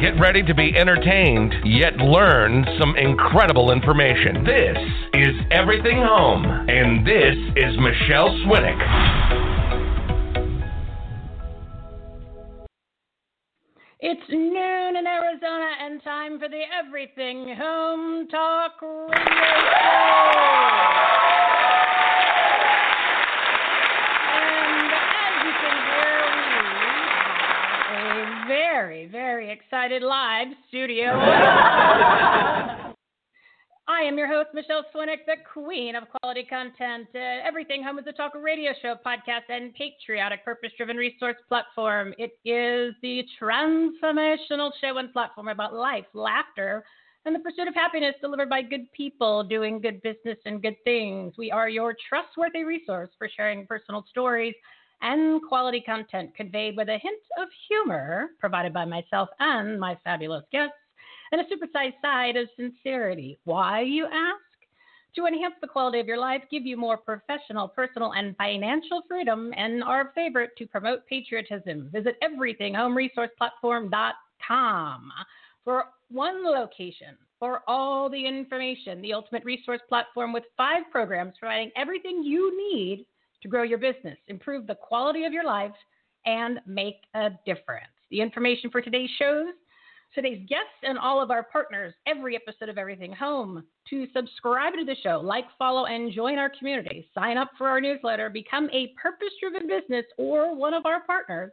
Get ready to be entertained, yet learn some incredible information. This is Everything Home, and this is Michele Swinick. It's noon in Arizona and time for the Everything Home Talk Radio Show. And as you can hear, we have a very, very excited live studio. I am your host, Michele Swinick, the queen of quality content. Uh, Everything Home is a talk radio show, podcast, and patriotic, purpose driven resource platform. It is the transformational show and platform about life, laughter, and the pursuit of happiness delivered by good people doing good business and good things. We are your trustworthy resource for sharing personal stories and quality content conveyed with a hint of humor provided by myself and my fabulous guests and a supersized side of sincerity. Why, you ask? To enhance the quality of your life, give you more professional, personal, and financial freedom, and our favorite, to promote patriotism. Visit everythinghomeresourceplatform.com for one location for all the information, the ultimate resource platform with five programs providing everything you need to grow your business, improve the quality of your life, and make a difference. The information for today's shows today's guests and all of our partners every episode of Everything Home. To subscribe to the show, like, follow, and join our community, sign up for our newsletter, become a purpose driven business or one of our partners,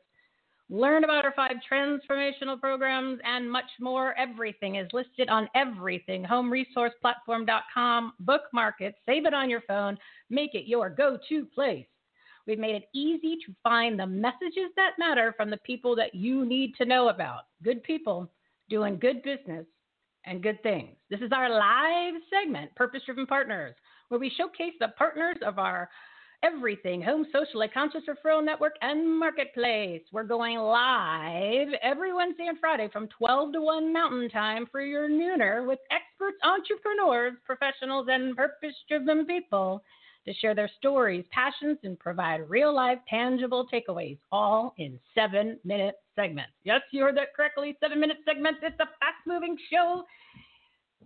learn about our five transformational programs, and much more. Everything is listed on everythinghomeresourceplatform.com. Bookmark it, save it on your phone, make it your go to place. We've made it easy to find the messages that matter from the people that you need to know about. Good people doing good business and good things. This is our live segment, Purpose Driven Partners, where we showcase the partners of our Everything Home Socially Conscious Referral Network and Marketplace. We're going live every Wednesday and Friday from 12 to 1 Mountain Time for your nooner with experts, entrepreneurs, professionals, and purpose driven people to share their stories, passions, and provide real life, tangible takeaways, all in seven minute segments. Yes, you heard that correctly. Seven minute segments. It's a fast moving show.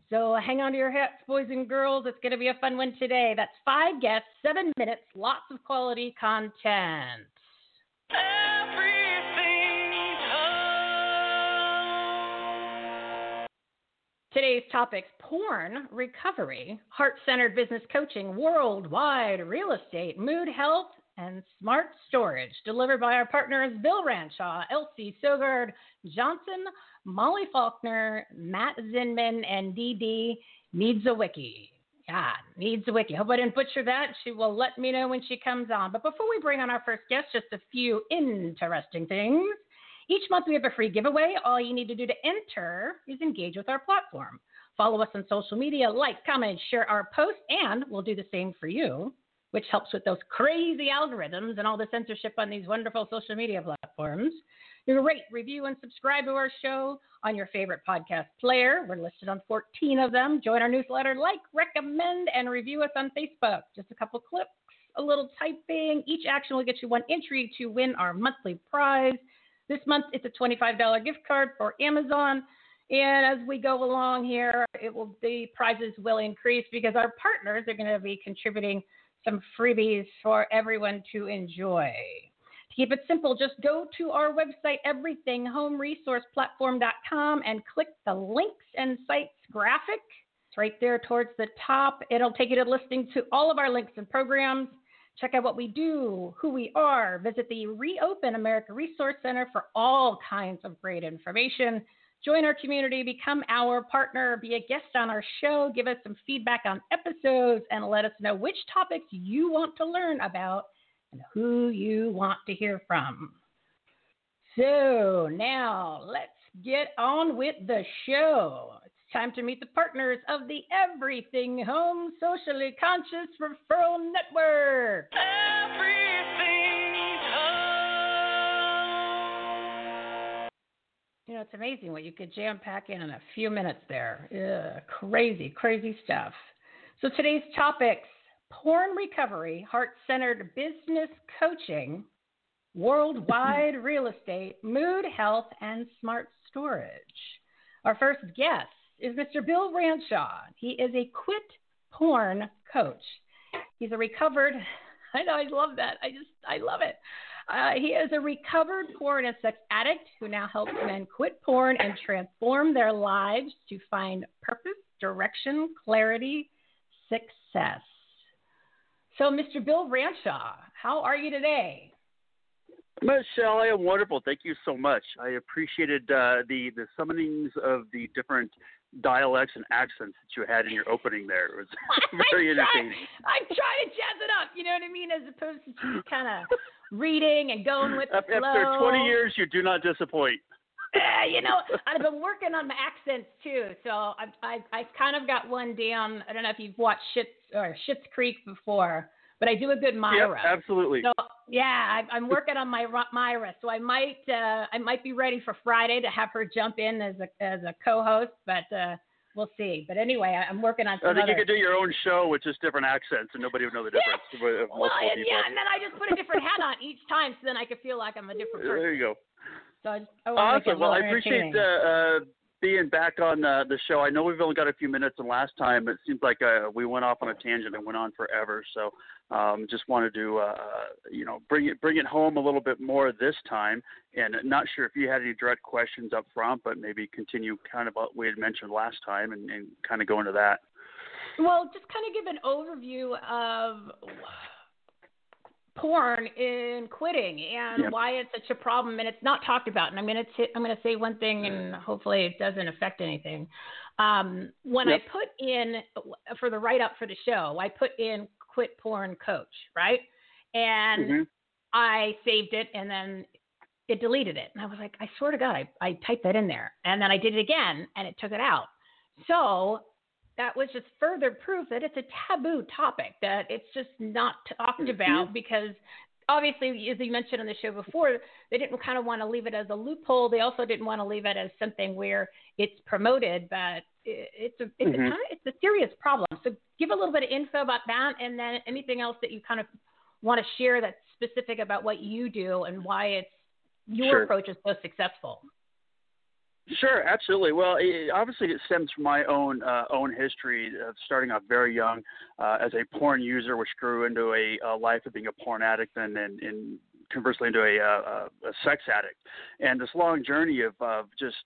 So hang on to your hats, boys and girls. It's going to be a fun one today. That's five guests, seven minutes, lots of quality content. Today's topics porn, recovery, heart centered business coaching, worldwide real estate, mood health, and smart storage. Delivered by our partners Bill Ranshaw, Elsie Sogard Johnson, Molly Faulkner, Matt Zinman, and Dee Niedzwiecki. Yeah, Niedzwiecki. Hope I didn't butcher that. She will let me know when she comes on. But before we bring on our first guest, just a few interesting things. Each month we have a free giveaway. All you need to do to enter is engage with our platform. Follow us on social media, like, comment, share our posts, and we'll do the same for you, which helps with those crazy algorithms and all the censorship on these wonderful social media platforms. You rate, review, and subscribe to our show on your favorite podcast player. We're listed on 14 of them. Join our newsletter, like, recommend, and review us on Facebook. Just a couple clicks, a little typing. Each action will get you one entry to win our monthly prize. This month, it's a $25 gift card for Amazon. And as we go along here, it will the prizes will increase because our partners are going to be contributing some freebies for everyone to enjoy. To keep it simple, just go to our website, everythinghomeresourceplatform.com, and click the links and sites graphic. It's right there towards the top. It'll take you to listing to all of our links and programs. Check out what we do, who we are. Visit the Reopen America Resource Center for all kinds of great information. Join our community, become our partner, be a guest on our show, give us some feedback on episodes, and let us know which topics you want to learn about and who you want to hear from. So now let's get on with the show. It's time to meet the partners of the Everything Home Socially Conscious Referral Network. You know, it's amazing what you could jam pack in in a few minutes there. Crazy, crazy stuff. So today's topics porn recovery, heart centered business coaching, worldwide real estate, mood health, and smart storage. Our first guest is Mr. Bill Ranshaw. He is a quit porn coach. He's a recovered, I know, I love that. I just, I love it. Uh, he is a recovered porn and sex addict who now helps men quit porn and transform their lives to find purpose, direction, clarity, success. So, Mr. Bill Ranshaw, how are you today? Michele, I am wonderful. Thank you so much. I appreciated uh, the the summonings of the different dialects and accents that you had in your opening there. It was very I'm entertaining. Trying, I'm trying to jazz it up, you know what I mean, as opposed to just kind of reading and going with the After flow. 20 years, you do not disappoint. Yeah, you know, I've been working on my accents too, so I've I've, I've kind of got one down. I don't know if you've watched Schitt's or Schitt's Creek before, but I do a good Moira. Yep, absolutely. So yeah, I, I'm working on my Moira, so I might uh, I might be ready for Friday to have her jump in as a as a co-host, but uh, we'll see. But anyway, I, I'm working on I think you could do your own show with just different accents, and nobody would know the difference. with well, and, yeah, and then I just put a different hat on each time, so then I could feel like I'm a different person. there you go. So I, just, I want to make it Awesome. Well, I appreciate uh, uh, being back on uh, the show. I know we've only got a few minutes, and last time it seems like uh, we went off on a tangent and went on forever. So, um, just wanted to, uh, you know, bring it bring it home a little bit more this time. And not sure if you had any direct questions up front, but maybe continue kind of what we had mentioned last time, and, and kind of go into that. Well, just kind of give an overview of porn in quitting and Yep. why it's such a problem and it's not talked about and i'm going to t- i'm going to say one thing and hopefully it doesn't affect anything um, when Yep. i put in for the write up for the show i put in quit porn coach right? And Mhm. i saved it and then it deleted it. And i was like i swear to god I, I typed that in there. And then i did it again and it took it out. So that was just further proof that it's a taboo topic, that it's just not talked about because obviously, as you mentioned on the show before, they didn't kind of want to leave it as a loophole. They also didn't want to leave it as something where it's promoted, but it's a it's a Mhm. kind of it's a serious problem. So give a little bit of info about that, and then anything else that you kind of want to share that's specific about what you do and why it's your Sure. approach is so successful. Sure, absolutely. Well, it, obviously, it stems from my own uh, own history of starting off very young uh, as a porn user, which grew into a, a life of being a porn addict, and then and conversely into a, uh, a, a sex addict, and this long journey of, of just.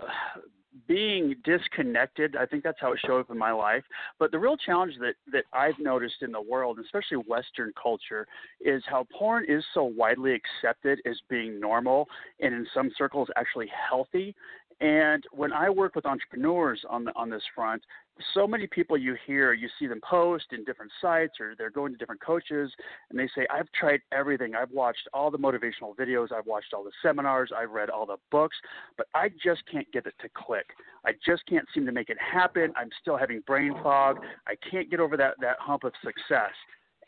Uh, being disconnected, I think that's how it showed up in my life. But the real challenge that, that I've noticed in the world, especially Western culture, is how porn is so widely accepted as being normal and in some circles actually healthy. And when I work with entrepreneurs on the, on this front, so many people you hear, you see them post in different sites or they're going to different coaches and they say, I've tried everything. I've watched all the motivational videos, I've watched all the seminars, I've read all the books, but I just can't get it to click. I just can't seem to make it happen. I'm still having brain fog. I can't get over that, that hump of success.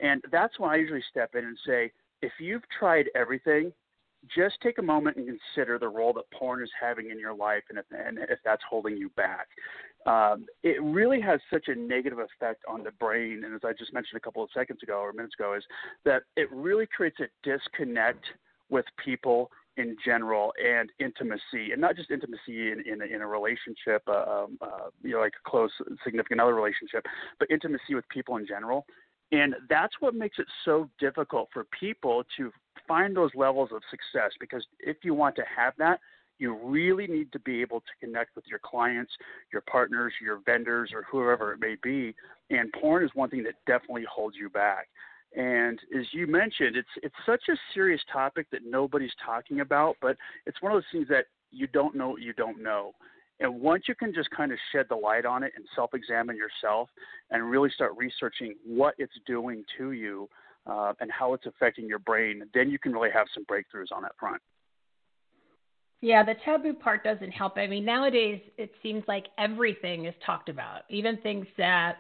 And that's when I usually step in and say, if you've tried everything, just take a moment and consider the role that porn is having in your life and if, and if that's holding you back. Um, it really has such a negative effect on the brain. And as I just mentioned a couple of seconds ago or minutes ago, is that it really creates a disconnect with people in general and intimacy, and not just intimacy in in, in a relationship, uh, um, uh, you know, like a close significant other relationship, but intimacy with people in general. And that's what makes it so difficult for people to find those levels of success because if you want to have that, you really need to be able to connect with your clients, your partners, your vendors, or whoever it may be. And porn is one thing that definitely holds you back. And as you mentioned, it's it's such a serious topic that nobody's talking about, but it's one of those things that you don't know you don't know. And once you can just kind of shed the light on it and self examine yourself and really start researching what it's doing to you uh, and how it's affecting your brain, then you can really have some breakthroughs on that front. Yeah, the taboo part doesn't help. I mean, nowadays it seems like everything is talked about, even things that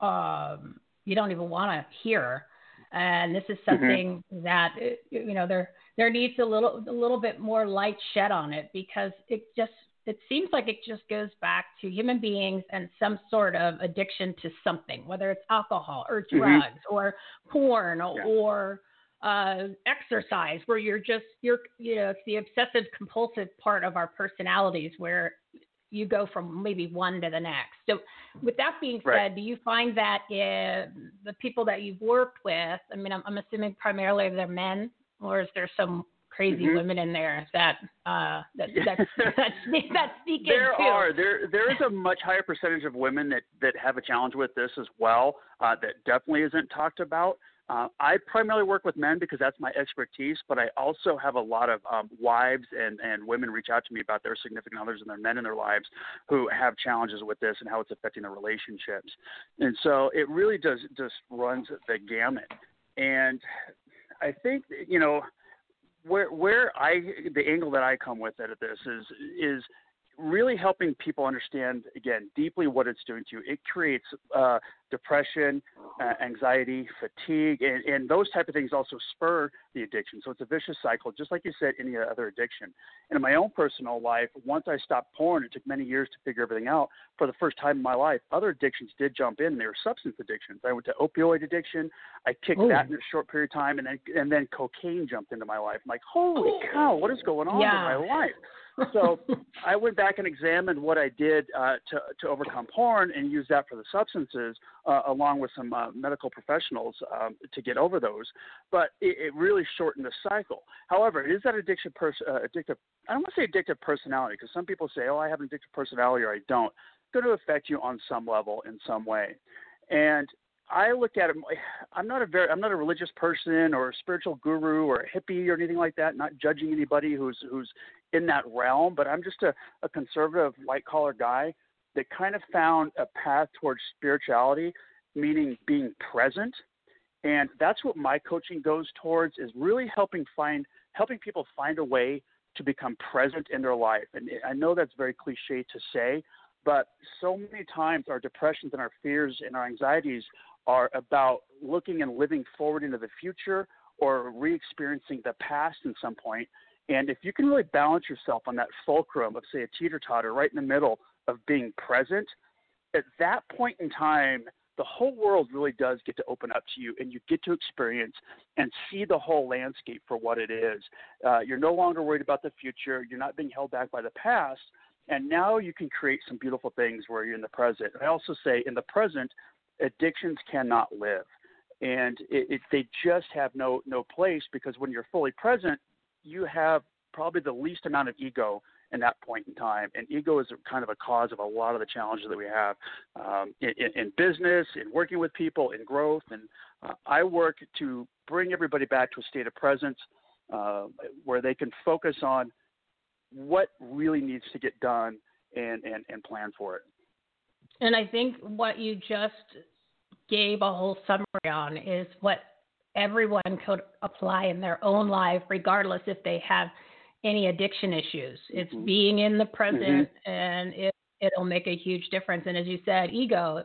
um, you don't even want to hear. And this is mm-hmm. something mm-hmm. that you know there there needs a little a little bit more light shed on it because it just it seems like it just goes back to human beings and some sort of addiction to something, whether it's alcohol or mm-hmm. drugs mm-hmm. or porn or, yeah. or uh, exercise, where you're just you're you know it's the obsessive compulsive part of our personalities where you go from maybe one to the next. So, with that being said, right. do you find that in the people that you've worked with, I mean, I'm, I'm assuming primarily they're men, or is there some crazy mm-hmm. women in there that uh, that that that, sneak, that sneak there in too. are there there is a much higher percentage of women that that have a challenge with this as well uh, that definitely isn't talked about. Uh, I primarily work with men because that's my expertise, but I also have a lot of um, wives and, and women reach out to me about their significant others and their men in their lives who have challenges with this and how it's affecting their relationships. And so it really does just runs the gamut. And I think you know where where I the angle that I come with at this is is really helping people understand again deeply what it's doing to you. It creates uh, depression, uh, anxiety, fatigue, and, and those type of things also spur the addiction. So it's a vicious cycle, just like you said, any other addiction. And in my own personal life, once I stopped porn, it took many years to figure everything out. For the first time in my life, other addictions did jump in. They were substance addictions. I went to opioid addiction. I kicked Ooh. that in a short period of time, and then and then cocaine jumped into my life. I'm like, holy cow, what is going on yeah. in my life? so I went back and examined what I did uh, to to overcome porn and use that for the substances, uh, along with some uh, medical professionals um, to get over those. But it, it, really shortened the cycle. However, is that addiction pers- uh, addictive. I don't want to say addictive personality because some people say, "Oh, I have an addictive personality," or "I don't." It's going to affect you on some level in some way, and I look at it. I'm not a very, I'm not a religious person or a spiritual guru or a hippie or anything like that. Not judging anybody who's who's in that realm, but I'm just a, a conservative white collar guy that kind of found a path towards spirituality, meaning being present. And that's what my coaching goes towards is really helping find helping people find a way to become present in their life. And I know that's very cliche to say, but so many times our depressions and our fears and our anxieties are about looking and living forward into the future or re experiencing the past in some point. And if you can really balance yourself on that fulcrum of, say, a teeter totter right in the middle of being present, at that point in time, the whole world really does get to open up to you and you get to experience and see the whole landscape for what it is. Uh, you're no longer worried about the future, you're not being held back by the past. And now you can create some beautiful things where you're in the present. I also say in the present, addictions cannot live. And it, it, they just have no, no place because when you're fully present, you have probably the least amount of ego in that point in time. And ego is kind of a cause of a lot of the challenges that we have um, in, in, business, in working with people, in growth. And uh, I work to bring everybody back to a state of presence uh, where they can focus on what really needs to get done and, and, and plan for it. And I think what you just gave a whole summary on is what everyone could apply in their own life, regardless if they have any addiction issues. It's mm-hmm. being in the present, mm-hmm. and it, it'll make a huge difference. And as you said, ego,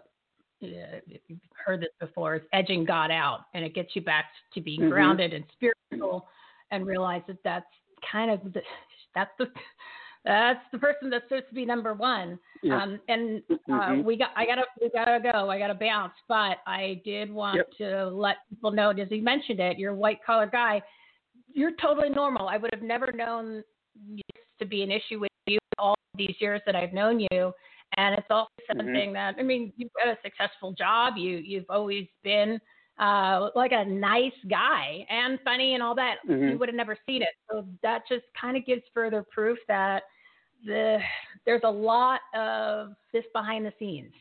if you've heard this before, is edging God out, and it gets you back to being mm-hmm. grounded and spiritual, and realize that that's kind of the, that's the that's the person that's supposed to be number one. Yeah. Um, and uh, mm-hmm. we got, I gotta, we gotta go. I gotta bounce. But I did want yep. to let people know, as you mentioned it, you're a white collar guy. You're totally normal. I would have never known this to be an issue with you all these years that I've known you. And it's also mm-hmm. something mm-hmm. that I mean, you've got a successful job. You you've always been uh, like a nice guy and funny and all that. Mm-hmm. You would have never seen it. So that just kind of gives further proof that the there's a lot of this behind the scenes.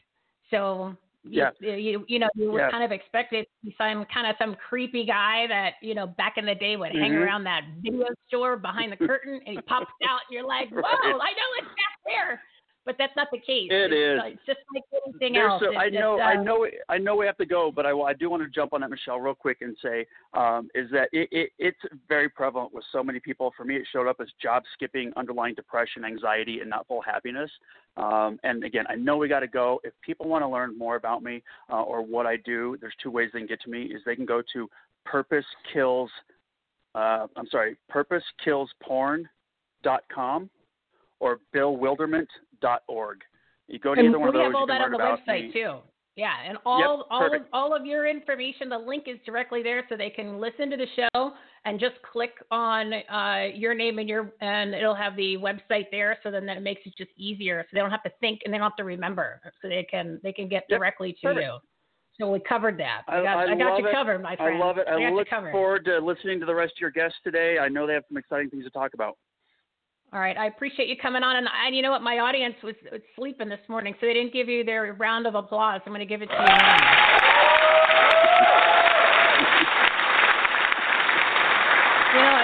So yeah. you, you, you know, you were kind of expected to be some kind of some creepy guy that, you know, back in the day would mm-hmm. hang around that video store behind the curtain and he pops out and you're like, whoa, I know it's back there but that's not the case. It it's, is. it's just like anything There's else. A, I know, uh, I know, I know. We have to go, but I, I do want to jump on that, Michele, real quick, and say um, is that it, it, it's very prevalent with so many people. For me, it showed up as job skipping, underlying depression, anxiety, and not full happiness. Um, and again, I know we got to go. If people want to learn more about me uh, or what I do, there's two ways they can get to me. Is they can go to Purpose Kills. Uh, I'm sorry, PurposeKillsPorn.com or billwilderment.org. You go to and either one of those. We have all that on the website me. too. Yeah, and all yep, all of all of your information, the link is directly there, so they can listen to the show and just click on uh, your name and your and it'll have the website there. So then that makes it just easier, so they don't have to think and they don't have to remember, so they can they can get yep, directly to perfect. you. So we covered that. I, got, I, I got you it. covered, my friend. I love it. I, I look forward to listening to the rest of your guests today. I know they have some exciting things to talk about. All right, I appreciate you coming on, and, and you know what, my audience was, was, sleeping this morning, so they didn't give you their round of applause. I'm going to give it to you now. you know,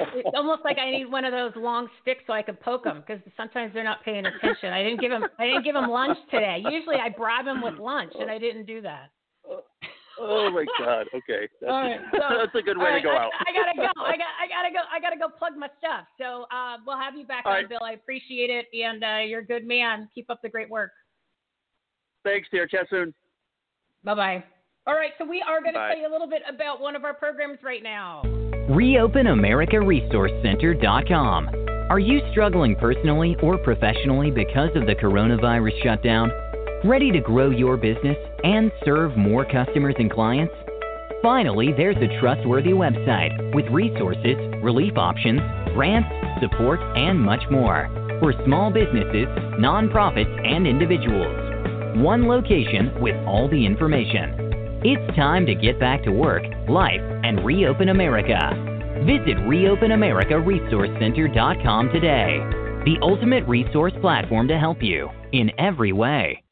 it's, it's almost like I need one of those long sticks so I can poke them because sometimes they're not paying attention. I didn't give them I didn't give them lunch today. Usually I bribe them with lunch, and I didn't do that. Oh my God. Okay. That's, all right. So, that's a good way right, to go I, out. I gotta go. I got. I gotta go. I gotta go plug my stuff. So uh, we'll have you back all on, right. Bill. I appreciate it, and uh, you're a good man. Keep up the great work. Thanks, dear. Chat soon. Bye bye. All right. So we are going to tell you a little bit about one of our programs right now. ReopenAmericaResourceCenter.com. Are you struggling personally or professionally because of the coronavirus shutdown? Ready to grow your business and serve more customers and clients? Finally, there's a trustworthy website with resources, relief options, grants, support, and much more for small businesses, nonprofits, and individuals. One location with all the information. It's time to get back to work, life, and reopen America. Visit ReopenAmericaResourceCenter.com today. The ultimate resource platform to help you in every way.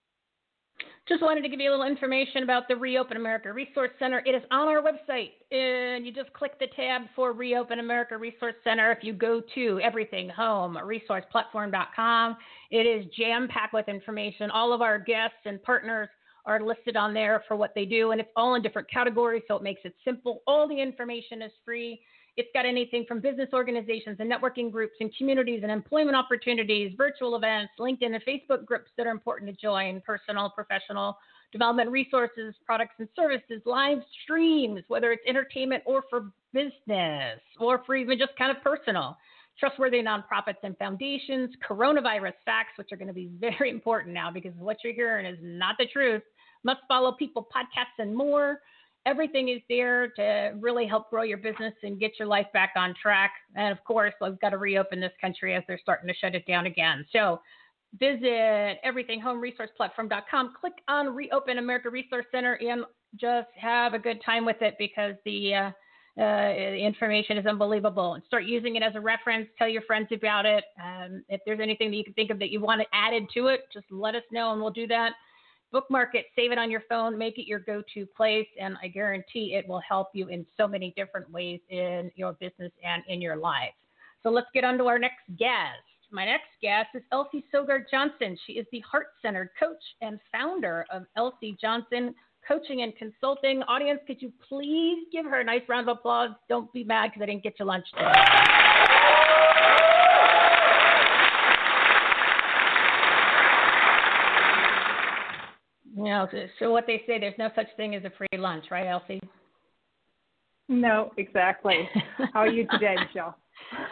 Just wanted to give you a little information about the Reopen America Resource Center. It is on our website, and you just click the tab for Reopen America Resource Center. If you go to Everything Home Resourceplatform.com, it is jam packed with information. All of our guests and partners are listed on there for what they do, and it's all in different categories, so it makes it simple. All the information is free. It's got anything from business organizations and networking groups and communities and employment opportunities, virtual events, LinkedIn and Facebook groups that are important to join, personal, professional development resources, products and services, live streams, whether it's entertainment or for business or for even just kind of personal. Trustworthy nonprofits and foundations, coronavirus facts, which are going to be very important now because what you're hearing is not the truth. Must follow people podcasts and more everything is there to really help grow your business and get your life back on track. And of course, we've got to reopen this country as they're starting to shut it down again. So visit everythinghomeresourceplatform.com, click on Reopen America Resource Center, and just have a good time with it because the uh, uh, information is unbelievable. And start using it as a reference. Tell your friends about it. Um, if there's anything that you can think of that you want added to it, just let us know and we'll do that bookmark it, save it on your phone, make it your go to place, and I guarantee it will help you in so many different ways in your business and in your life. So let's get on to our next guest. My next guest is Elsie Sogard Johnson. She is the heart centered coach and founder of Elsie Johnson Coaching and Consulting. Audience, could you please give her a nice round of applause? Don't be mad because I didn't get you lunch today. You know, so what they say, there's no such thing as a free lunch, right, Elsie? No, exactly. How are you today, Michele?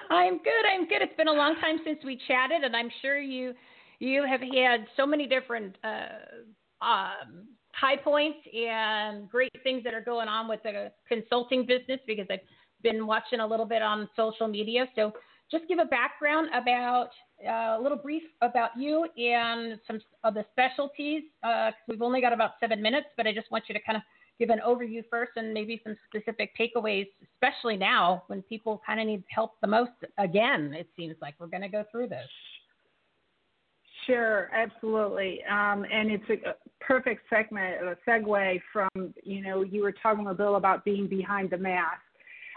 I'm good. I'm good. It's been a long time since we chatted, and I'm sure you you have had so many different uh, um, high points and great things that are going on with the consulting business because I've been watching a little bit on social media. So just give a background about a little brief about you and some of the specialties. Uh, we've only got about seven minutes, but I just want you to kind of give an overview first and maybe some specific takeaways, especially now when people kind of need help the most. Again, it seems like we're going to go through this. Sure, absolutely. Um, and it's a, perfect segment, a segue from, you know, you were talking with Bill about being behind the mask.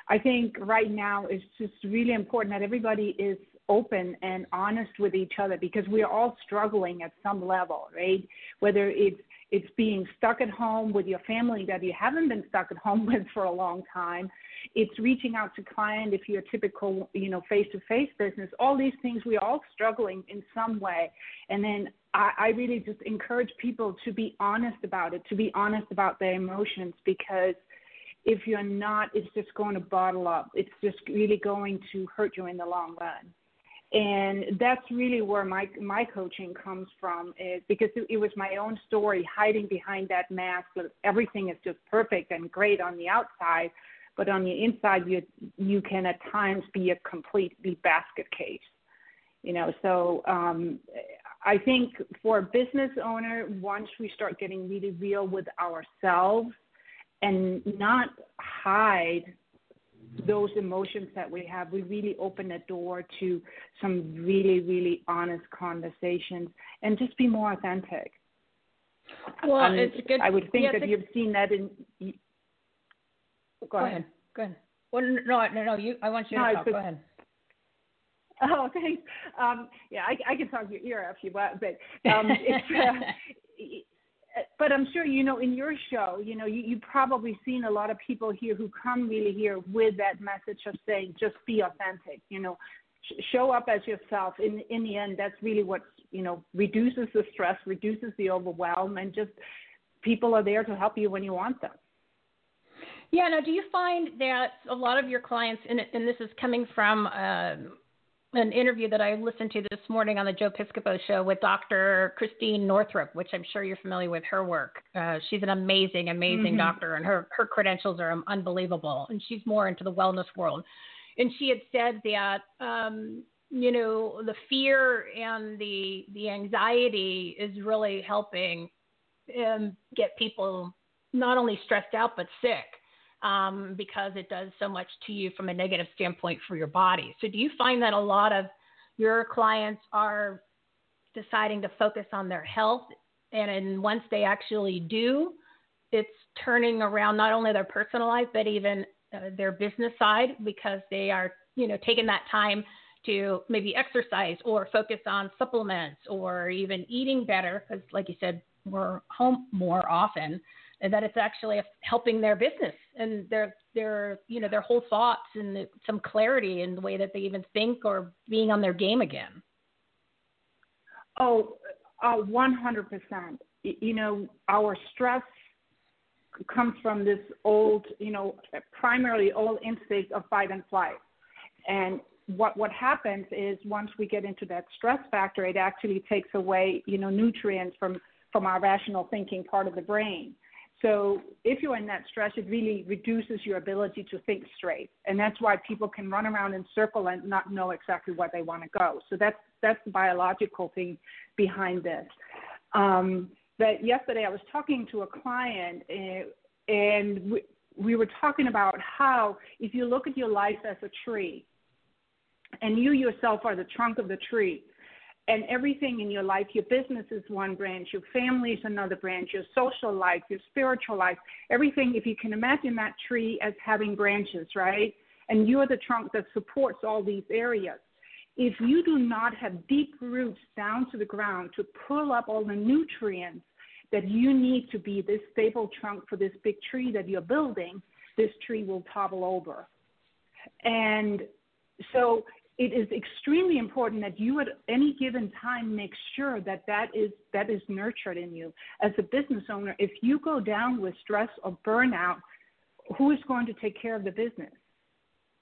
I think right now it's just really important that everybody is open and honest with each other because we're all struggling at some level, right? Whether it's it's being stuck at home with your family that you haven't been stuck at home with for a long time. It's reaching out to client if you're a typical, you know, face-to-face business. All these things we're all struggling in some way. And then I, I really just encourage people to be honest about it, to be honest about their emotions because if you're not, it's just going to bottle up. It's just really going to hurt you in the long run and that's really where my my coaching comes from is because it, was my own story hiding behind that mask that everything is just perfect and great on the outside but on the inside you you can at times be a completely basket case you know? So um i think for a business owner once we start getting really real with ourselves and not hide those emotions that we have, we really open the door to some really, really honest conversations and just be more authentic. Well, um, it's good. I would think yeah, that you've seen that in. Go, go ahead. ahead. Go ahead. Well, no, no, no. You. I want you no, to talk. Go ahead. Oh, thanks. Um, yeah, I, I can talk to your ear off you, but but um, it's uh, but I'm sure you know in your show, you know, you, you've probably seen a lot of people here who come really here with that message of saying, just be authentic, you know, sh- show up as yourself. In in the end, that's really what you know reduces the stress, reduces the overwhelm, and just people are there to help you when you want them. Yeah. Now, do you find that a lot of your clients, and, and this is coming from uh, an interview that I listened to this morning on the Joe Piscopo show with Dr. Christiane Northrup, which I'm sure you're familiar with her work. Uh, she's an amazing, amazing mm-hmm. doctor, and her, her credentials are unbelievable. And she's more into the wellness world. And she had said that, um, you know, the fear and the the anxiety is really helping um, get people not only stressed out but sick um, because it does so much to you from a negative standpoint for your body. So, do you find that a lot of your clients are deciding to focus on their health, and once they actually do, it's turning around not only their personal life but even uh, their business side because they are, you know, taking that time to maybe exercise or focus on supplements or even eating better because, like you said, we're home more often and that it's actually helping their business and their their you know their whole thoughts and some clarity in the way that they even think or being on their game again. Oh, uh, one hundred percent. You know, our stress comes from this old, you know, primarily old instinct of fight and flight, and what what happens is once we get into that stress factor, it actually takes away, you know, nutrients from from our rational thinking part of the brain. So if you're in that stress, it really reduces your ability to think straight, and that's why people can run around in circle and not know exactly where they want to go. So that's that's the biological thing behind this. Um, but yesterday I was talking to a client, and, eh, and we, we were talking about how if you look at your life as a tree, and you yourself are the trunk of the tree, and everything in your life your business is one branch your family is another branch your social life your spiritual life everything if you can imagine that tree as having branches right? And you're the trunk that supports all these areas. If you do not have deep roots down to the ground to pull up all the nutrients that you need to be this stable trunk for this big tree that you're building this tree will topple over. And so it is extremely important that you at any given time make sure that that is that is nurtured in you. As a business owner if you go down with stress or burnout who is going to take care of the business?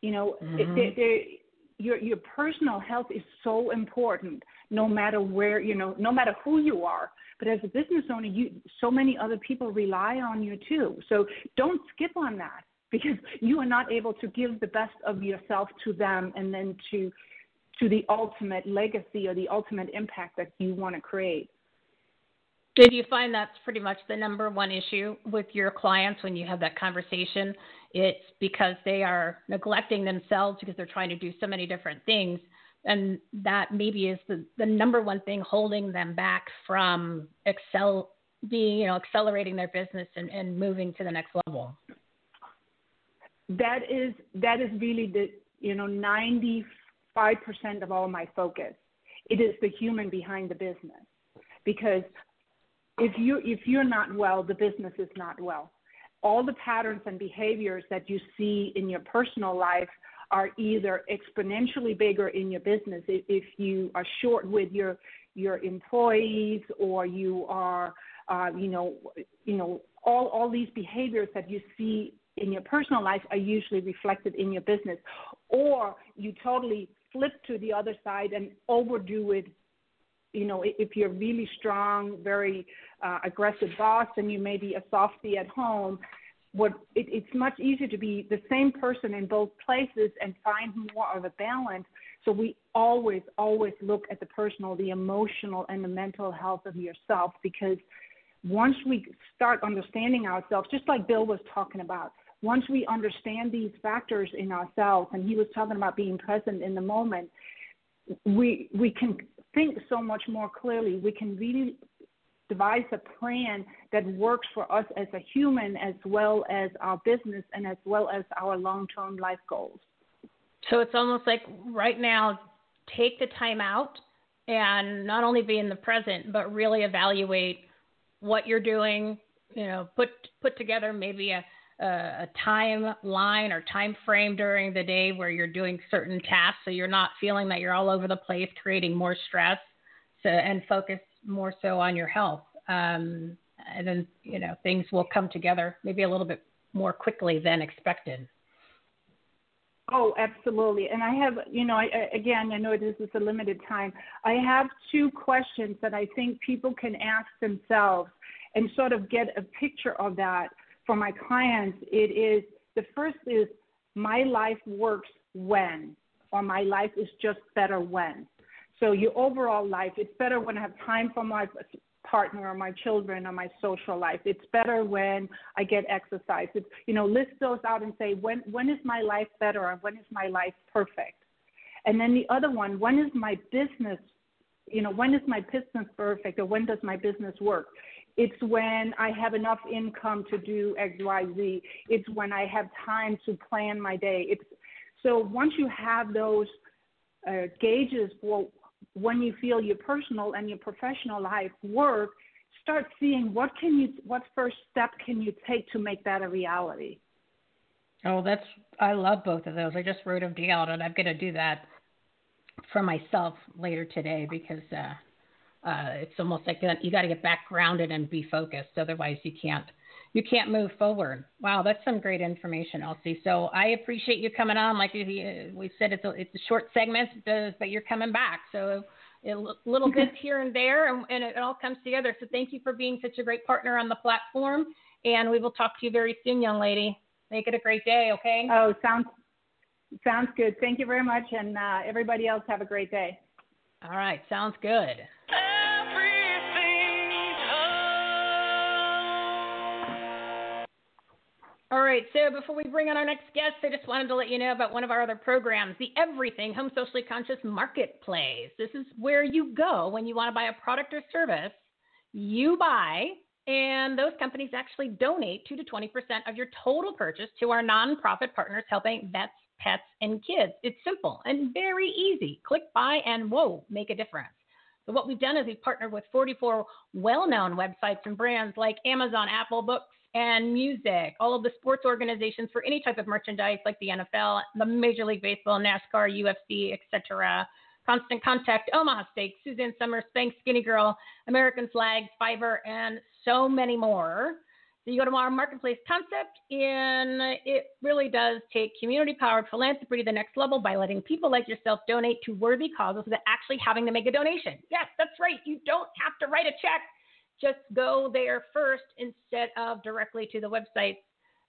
You know mm-hmm. it, it, your your personal health is so important no matter where you know no matter who you are. But as a business owner you so many other people rely on you too. So don't skip on that because you are not able to give the best of yourself to them and then to to the ultimate legacy or the ultimate impact that you want to create. Did you find that's pretty much the number one issue with your clients when you have that conversation? It's because they are neglecting themselves because they're trying to do so many different things. And that maybe is the, the number one thing holding them back from excel being, you know, accelerating their business and, and moving to the next level. That is that is really the you know ninety five percent of all my focus. It is the human behind the business. Because if you if you're not well, the business is not well. All the patterns and behaviors that you see in your personal life are either exponentially bigger in your business if you are short with your your employees or you are uh, you know you know all all these behaviors that you see in your personal life are usually reflected in your business or you totally flip to the other side and overdo it you know, if you're really strong, very uh, aggressive boss, and you may be a softie at home, what it, it's much easier to be the same person in both places and find more of a balance. So we always, always look at the personal, the emotional, and the mental health of yourself because once we start understanding ourselves, just like Bill was talking about, once we understand these factors in ourselves, and he was talking about being present in the moment, we we can think so much more clearly. We can really devise a plan that works for us as a human as well as our business and as well as our long term life goals. So it's almost like right now, take the time out and not only be in the present, but really evaluate what you're doing. You know, put put together maybe a a timeline or time frame during the day where you're doing certain tasks so you're not feeling that you're all over the place creating more stress so, and focus more so on your health um, and then you know things will come together maybe a little bit more quickly than expected Oh, absolutely. And I have, you know, I, again, I know this is a limited time. I have two questions that I think people can ask themselves and sort of get a picture of that for my clients, it is the first is my life works when, or my life is just better when. So your overall life, it's better when I have time for my partner or my children or my social life. It's better when I get exercise. It's, you know, list those out and say when when is my life better or when is my life perfect. And then the other one, when is my business, you know, when is my business perfect or when does my business work? It's when I have enough income to do X, Y, Z. It's when I have time to plan my day. It's so once you have those uh, gauges for when you feel your personal and your professional life work, start seeing what can you, what first step can you take to make that a reality. Oh, that's I love both of those. I just wrote them down, and I'm going to do that for myself later today because uh, uh, it's almost like you got to get back grounded and be focused. Otherwise, you can't you can't move forward. Wow, that's some great information, Elsie. So I appreciate you coming on. Like we said, it's a, it's a short segment, but you're coming back. So a little bits here and there, and, and, it all comes together. So thank you for being such a great partner on the platform. And we will talk to you very soon, young lady. Make it a great day, okay? Oh, sounds sounds good. Thank you very much, and uh, everybody else have a great day. All right, sounds good. All right, so before we bring on our next guest, I just wanted to let you know about one of our other programs, the Everything Home Socially Conscious Marketplace. This is where you go when you want to buy a product or service. You buy, and those companies actually donate 2 to 20% of your total purchase to our nonprofit partners helping vets, pets, and kids. It's simple and very easy. Click buy, and whoa, make a difference. So, what we've done is we've partnered with 44 well known websites and brands like Amazon, Apple Books, and music, all of the sports organizations for any type of merchandise like the NFL, the Major League Baseball, NASCAR, UFC, etc. Constant Contact, Omaha Steaks, Suzanne Somers, Spanx, Skinny Girl, American Flags, Fiverr, and so many more. So you go to our marketplace concept, and it really does take community-powered philanthropy to the next level by letting people like yourself donate to worthy causes without actually having to make a donation. Yes, that's right. You don't have to write a check just go there first instead of directly to the websites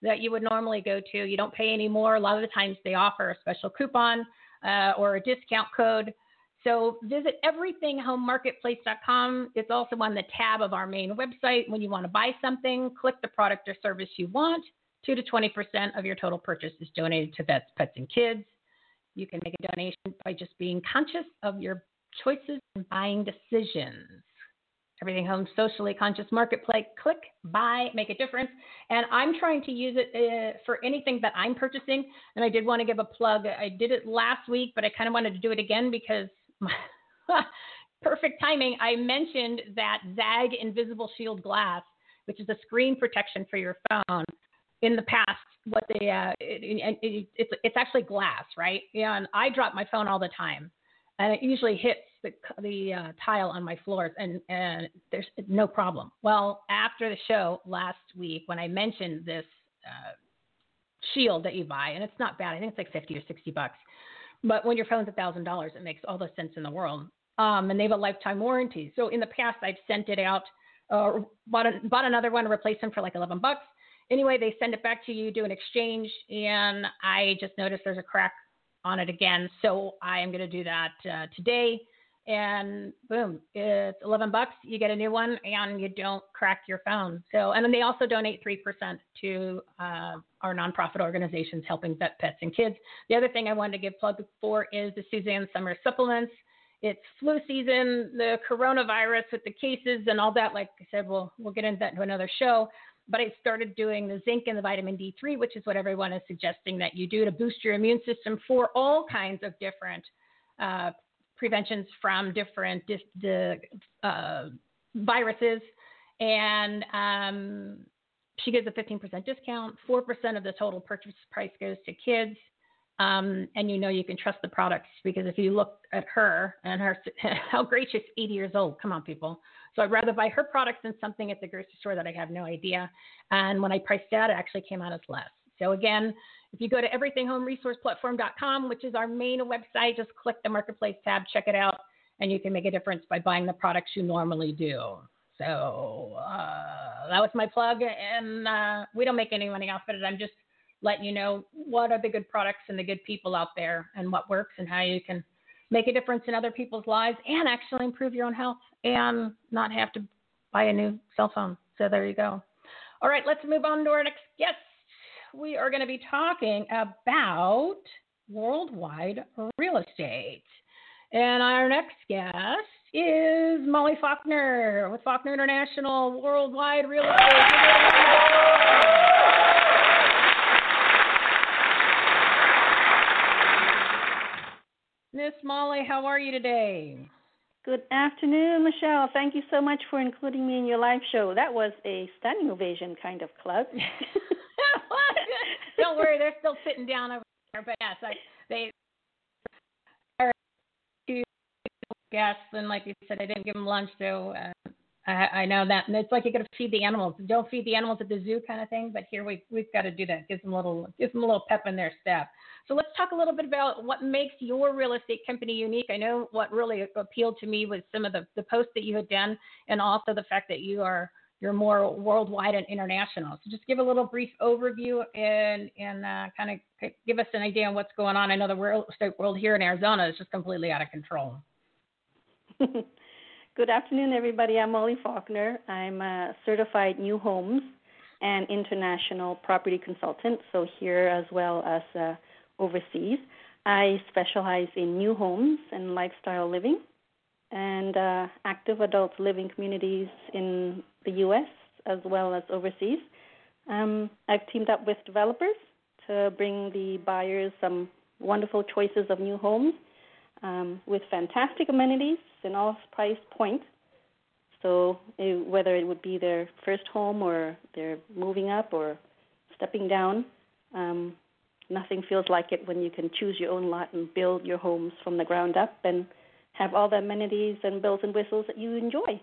that you would normally go to. You don't pay any more. A lot of the times they offer a special coupon uh, or a discount code. So visit everythinghomemarketplace.com. It's also on the tab of our main website. When you want to buy something, click the product or service you want. 2 to 20% of your total purchase is donated to Vets, Pets, and Kids. You can make a donation by just being conscious of your choices and buying decisions. Everything Home Socially Conscious Marketplace. Click, buy, make a difference. And I'm trying to use it uh, for anything that I'm purchasing. And I did want to give a plug. I did it last week, but I kind of wanted to do it again because perfect timing. I mentioned that ZAGG Invisible Shield Glass, which is a screen protection for your phone. In the past, what they uh, it, it, it's it's actually glass, right? Yeah, and I drop my phone all the time, and it usually hits the the uh, tile on my floors, and and there's no problem. Well, after the show last week, when I mentioned this uh, shield that you buy, and it's not bad. I think it's like fifty or sixty bucks. But when your phone's a thousand dollars, it makes all the sense in the world. Um, and they have a lifetime warranty. So in the past, I've sent it out, uh, bought a, bought another one, replaced them for like eleven bucks. Anyway, they send it back to you, do an exchange, and I just noticed there's a crack on it again. So I am going to do that uh, today and boom, it's 11 bucks. You get a new one and you don't crack your phone. So, and then they also donate 3% to uh, our nonprofit organizations helping vet pets and kids. The other thing I wanted to give plug for is the Suzanne Somers supplements. It's flu season, the coronavirus with the cases and all that. Like I said, we'll, we'll get into that into another show. But I started doing the zinc and the vitamin D3, which is what everyone is suggesting that you do to boost your immune system for all kinds of different uh, preventions from different the, uh, viruses. And um, she gives a 15% discount. 4% of the total purchase price goes to kids. Um, and you know you can trust the products because if you look at her and her how great she's 80 years old. Come on, people. So I'd rather buy her products than something at the grocery store that I have no idea. And when I priced out, it actually came out as less. So again, if you go to everythinghomeresourceplatform.com, which is our main website, just click the marketplace tab, check it out, and you can make a difference by buying the products you normally do. So uh, that was my plug, and uh, we don't make any money off of it. I'm just letting you know what are the good products and the good people out there, and what works, and how you can make a difference in other people's lives, and actually improve your own health, and not have to buy a new cell phone. So there you go. All right, let's move on to our next guest we are going to be talking about worldwide real estate. And our next guest is Molly Faulkner with Faulkner International Worldwide Real Estate. Miss Molly, how are you today? Good afternoon, Michele. Thank you so much for including me in your live show. That was a standing ovation kind of club. Worry, they're still sitting down over there. But yes, I, they are guests, and like you said, I didn't give them lunch, so uh, I, I know that. And it's like you got to feed the animals. Don't feed the animals at the zoo, kind of thing. But here we we've got to do that. Give them a little, give them a little pep in their step. So let's talk a little bit about what makes your real estate company unique. I know what really appealed to me was some of the, the posts that you had done, and also the fact that you are you're more worldwide and international. So just give a little brief overview and and uh, kind of give us an idea on what's going on. I know the real estate world here in Arizona is just completely out of control. Good afternoon, everybody. I'm Molly Faulkner. I'm a certified new homes and international property consultant, so here as well as uh, overseas. I specialize in new homes and lifestyle living and uh, active adult living communities in the U.S. as well as overseas. Um, I've teamed up with developers to bring the buyers some wonderful choices of new homes um, with fantastic amenities in all price points. So it, whether it would be their first home or they're moving up or stepping down, um, nothing feels like it when you can choose your own lot and build your homes from the ground up and have all the amenities and bells and whistles that you enjoy.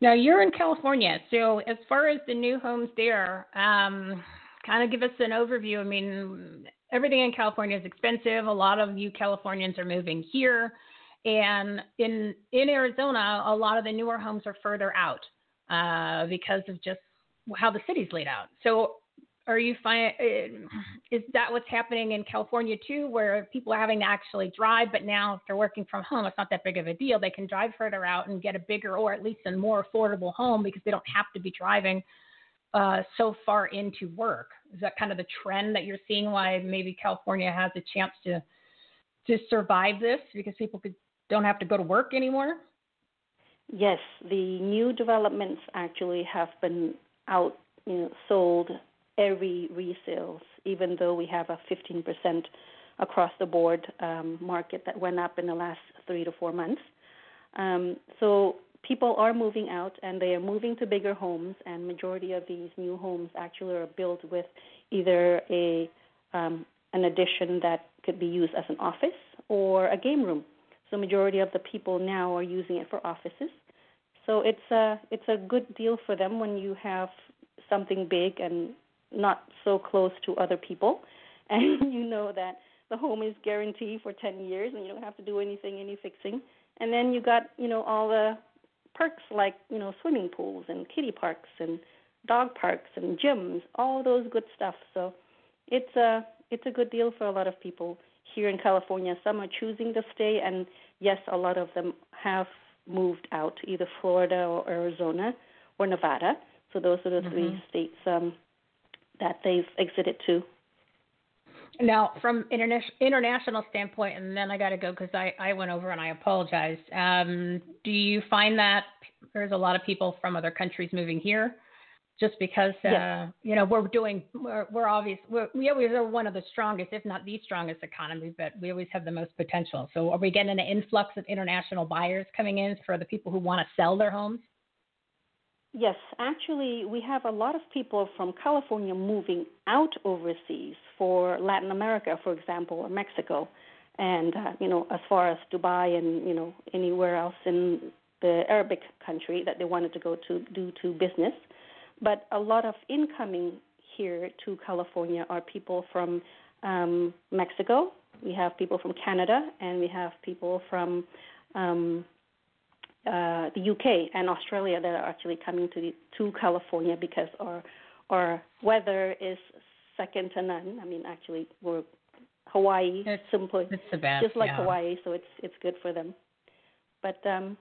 Now you're in California, so as far as the new homes there, um, kind of give us an overview. I mean, everything in California is expensive. A lot of you Californians are moving here, and in in Arizona, a lot of the newer homes are further out uh, because of just how the city's laid out. So are you find is that what's happening in California too, where people are having to actually drive, but now if they're working from home, it's not that big of a deal. They can drive further out and get a bigger or at least a more affordable home because they don't have to be driving uh, so far into work. Is that kind of the trend that you're seeing? Why maybe California has a chance to to survive this because people could, don't have to go to work anymore? Yes, the new developments actually have been out, you know, sold every resales, even though we have a 15% across the board um, market that went up in the last three to four months. Um, so people are moving out and they are moving to bigger homes, and majority of these new homes actually are built with either a um, an addition that could be used as an office or a game room. So majority of the people now are using it for offices. So it's a it's a good deal for them when you have something big and not so close to other people, and you know that the home is guaranteed for 10 years and you don't have to do anything, any fixing. And then you got you know all the perks like you know swimming pools and kiddie parks and dog parks and gyms, all those good stuff. So it's a it's a good deal for a lot of people here in California. Some are choosing to stay, and yes, a lot of them have moved out, either Florida or Arizona or Nevada. So those are the mm-hmm. three states um, that they've exited to. Now, from interna- international standpoint, and then I got to go because I, I went over and I apologized. Um, do you find that there's a lot of people from other countries moving here? Just because uh, you know we're doing we're, we're obvious we're, we always are one of the strongest, if not the strongest economy, but we always have the most potential. So are we getting an influx of international buyers coming in for the people who want to sell their homes? Yes, actually, we have a lot of people from California moving out overseas for Latin America, for example, or Mexico, and uh, you know, as far as Dubai and you know anywhere else in the Arabic country that they wanted to go to do to business. But a lot of incoming here to California are people from um, Mexico. We have people from Canada, and we have people from um, uh, the UK and Australia that are actually coming to the, to California because our our weather is second to none. I mean, actually, we're Hawaii it's, simply it's the best, just like yeah. Hawaii, so it's it's good for them. But um,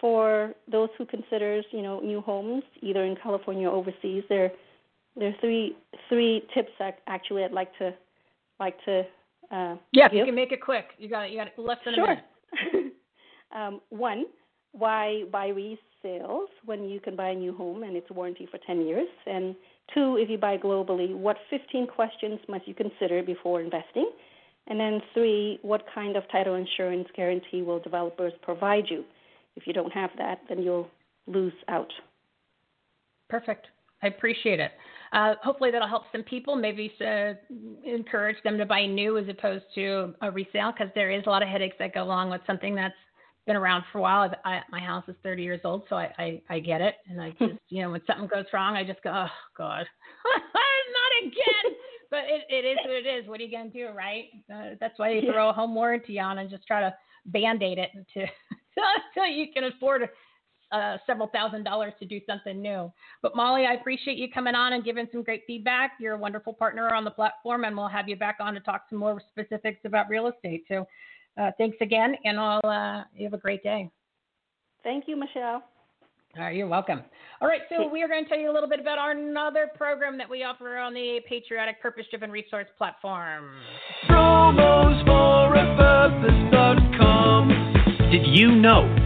for those who considers you know new homes either in California or overseas, there there are three three tips that actually I'd like to like to uh, yeah, give. you can make it quick. You got you got less than sure. a minute. um, one, why buy resales when you can buy a new home and it's warranty for 10 years? And two, if you buy globally, what 15 questions must you consider before investing? And then three, what kind of title insurance guarantee will developers provide you? If you don't have that, then you'll lose out. Perfect. I appreciate it. Uh, hopefully that'll help some people. Maybe uh, encourage them to buy new as opposed to a resale because there is a lot of headaches that go along with something that's been around for a while. I, my house is 30 years old, so I, I, I get it. And I just, you know, when something goes wrong, I just go, oh, God, not again. but it, it is what it is. What are you going to do, right? Uh, that's why you throw a home warranty on and just try to band aid it until, until you can afford uh, several thousand dollars to do something new. But Molly, I appreciate you coming on and giving some great feedback. You're a wonderful partner on the platform, and we'll have you back on to talk some more specifics about real estate. So uh, thanks again, and I'll, uh, you have a great day. Thank you, Michele. All right, you're welcome. All right, so we are going to tell you a little bit about our another program that we offer on the Patriotic Purpose Driven Resource Platform. Promos for a purpose.com. Did you know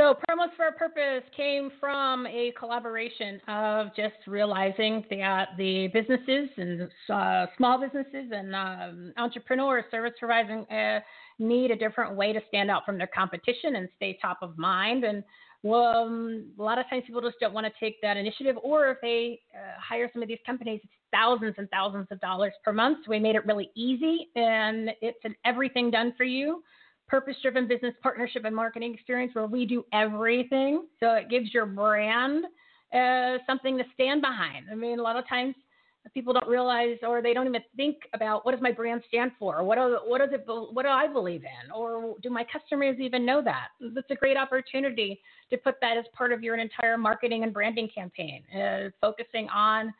so, Promos for a Purpose came from a collaboration of just realizing that the businesses and uh, small businesses and um, entrepreneurs, service providers uh, need a different way to stand out from their competition and stay top of mind. And um, a lot of times people just don't want to take that initiative, or if they uh, hire some of these companies, it's thousands and thousands of dollars per month. So we made it really easy, and it's an everything done for you. Purpose driven business partnership and marketing experience where we do everything. So it gives your brand uh, something to stand behind. I mean, a lot of times people don't realize or they don't even think about what does my brand stand for what do, what does it what do I believe in or do my customers even know that that's a great opportunity to put that as part of your entire marketing and branding campaign uh, focusing on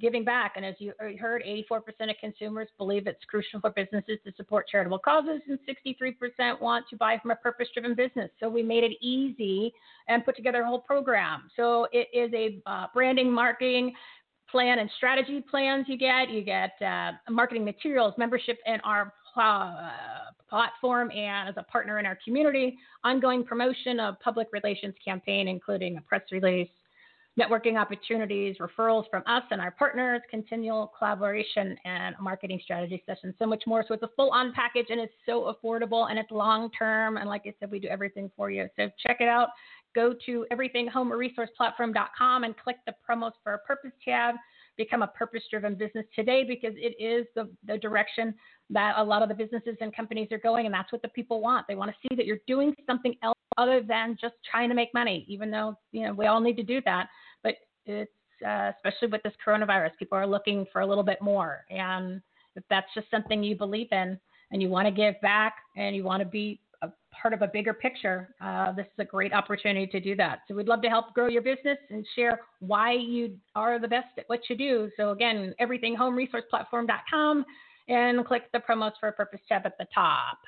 giving back. And as you heard 84% of consumers believe it's crucial for businesses to support charitable causes and 63% want to buy from a purpose driven business. So we made it easy and put together a whole program. So it is a uh, branding marketing plan and strategy plans you get. You get uh, marketing materials, membership in our uh, platform, and as a partner in our community, ongoing promotion of public relations campaign, including a press release, networking opportunities, referrals from us and our partners, continual collaboration, and marketing strategy sessions. So much more. So it's a full on package and it's so affordable and it's long term. And like I said, we do everything for you. So check it out go to everythinghomeresourceplatform.com and click the promos for a purpose tab. Become a purpose driven business today because it is the, the direction that a lot of the businesses and companies are going. And that's what the people want. They want to see that you're doing something else other than just trying to make money, even though, you know, we all need to do that. But it's, uh, especially with this coronavirus, people are looking for a little bit more. And if that's just something you believe in and you want to give back and you want to be part of a bigger picture, uh, this is a great opportunity to do that. So we'd love to help grow your business and share why you are the best at what you do. So again, everythinghomeresourceplatform.com and click the promos for a purpose tab at the top.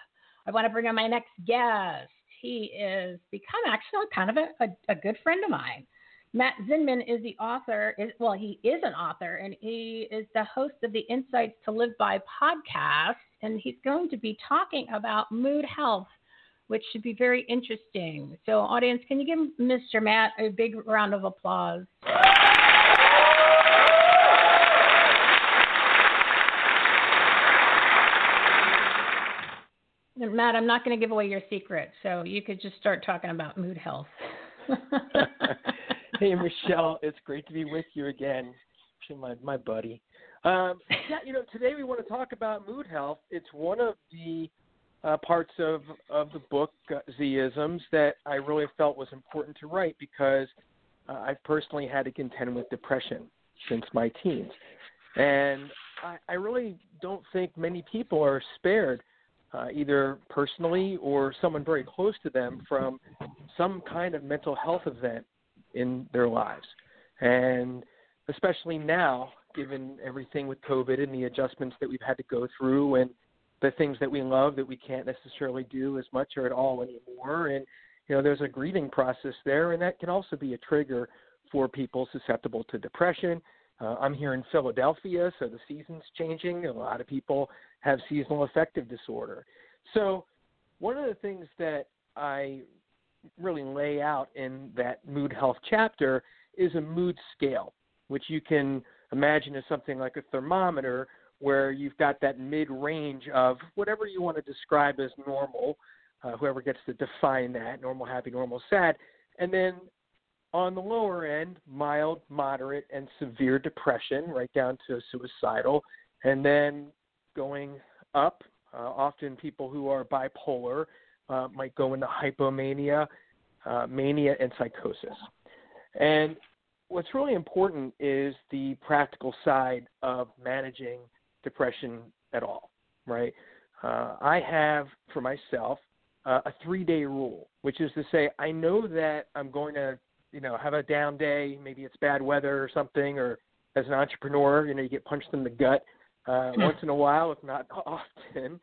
I want to bring on my next guest. He is become actually kind of a, a, a good friend of mine. Matt Zinman is the author, is, well, he is an author, and he is the host of the Insights to Live By podcast. And he's going to be talking about mood health which should be very interesting. So, audience, can you give Mr. Matt a big round of applause? Matt, I'm not going to give away your secret, so you could just start talking about mood health. hey, Michele, it's great to be with you again. My my buddy. Um, yeah, you know, today we want to talk about mood health. It's one of the uh, parts of of the book uh, Zisms that I really felt was important to write because uh, I've personally had to contend with depression since my teens, and I, I really don't think many people are spared, uh, either personally or someone very close to them, from some kind of mental health event in their lives, and especially now, given everything with COVID and the adjustments that we've had to go through and the things that we love that we can't necessarily do as much or at all anymore. And you know, there's a grieving process there, and that can also be a trigger for people susceptible to depression. Uh, I'm here in Philadelphia, so the season's changing. A lot of people have seasonal affective disorder. So, one of the things that I really lay out in that mood health chapter is a mood scale, which you can imagine as something like a thermometer where you've got that mid range of whatever you want to describe as normal, uh, whoever gets to define that normal, happy, normal, sad. And then on the lower end, mild, moderate, and severe depression, right down to suicidal. And then going up, uh, often people who are bipolar uh, might go into hypomania, uh, mania, and psychosis. And what's really important is the practical side of managing depression at all, right? Uh, I have for myself uh, a three day rule, which is to say, I know that I'm going to, you know, have a down day. Maybe it's bad weather or something, or as an entrepreneur, you know, you get punched in the gut uh, once in a while, if not often.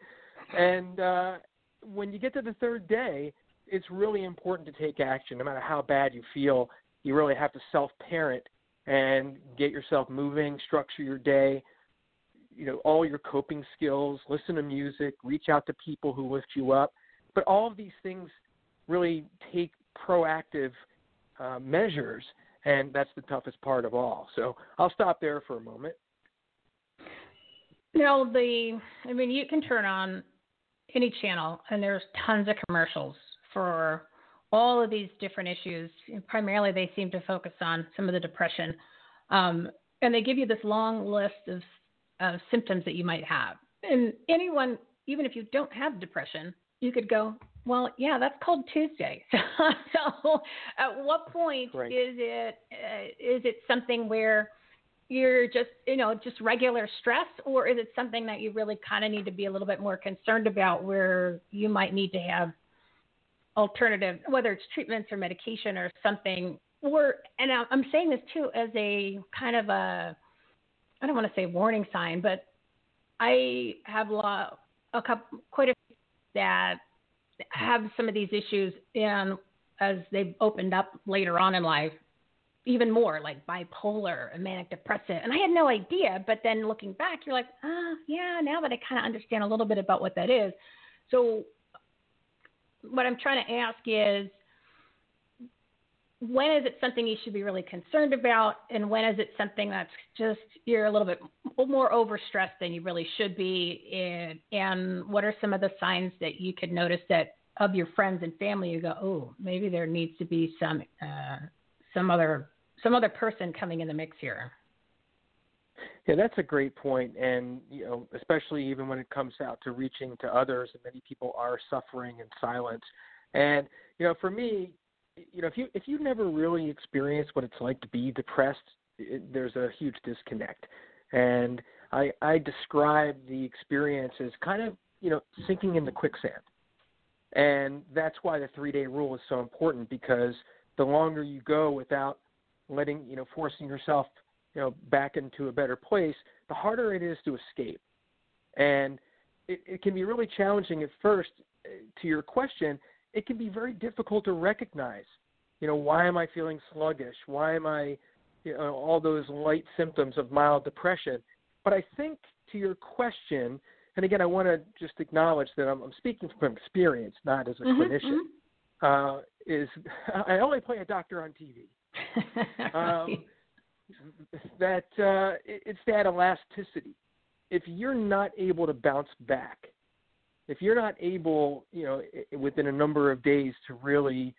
And uh, when you get to the third day, it's really important to take action, no matter how bad you feel. You really have to self parent and get yourself moving, structure your day, you know all your coping skills listen to music reach out to people who lift you up. But all of these things really take proactive uh, measures and that's the toughest part of all. So i'll stop there for a moment. No the i mean you can turn on any channel and there's tons of commercials for all of these different issues. Primarily, they seem to focus on some of the depression, um, and they give you this long list of, of symptoms that you might have. And anyone, even if you don't have depression, you could go, well, yeah, that's called Tuesday. so, at what point Right. is it uh, is it something where you're just you know just regular stress, or is it something that you really kind of need to be a little bit more concerned about, where you might need to have alternative, whether it's treatments or medication or something, or and I- I'm saying this too as a kind of a I don't want to say warning sign, but I have a lot, a couple, quite a few that have some of these issues, and as they've opened up later on in life, even more like bipolar and manic depressive. And I had no idea, but then looking back, you're like, ah, yeah. Now that I kind of understand a little bit about what that is, so what I'm trying to ask is when is it something you should be really concerned about? And when is it something that's just you're a little bit more overstressed than you really should be? And and what are some of the signs that you could notice that of your friends and family you go oh maybe there needs to be some uh, some other some other person coming in the mix here Yeah, that's a great point, and you know, especially even when it comes out to reaching to others, and many people are suffering in silence. And you know, for me, you know, if you if you never really experienced what it's like to be depressed, it, there's a huge disconnect. And I I describe the experience as kind of you know sinking in the quicksand, and that's why the three day rule is so important because the longer you go without letting you know forcing yourself you know back into a better place the harder it is to escape and it, it can be really challenging at first Uh, to your question it can be very difficult to recognize you know why am i feeling sluggish? Why am i you know all those light symptoms of mild depression? But i think to your question and again i want to just acknowledge that i'm, I'm speaking from experience not as a Mhm, clinician uh, is i only play a doctor on tv um, that uh, it- it's that elasticity. If you're not able to bounce back, if you're not able, you know, within a number of days to really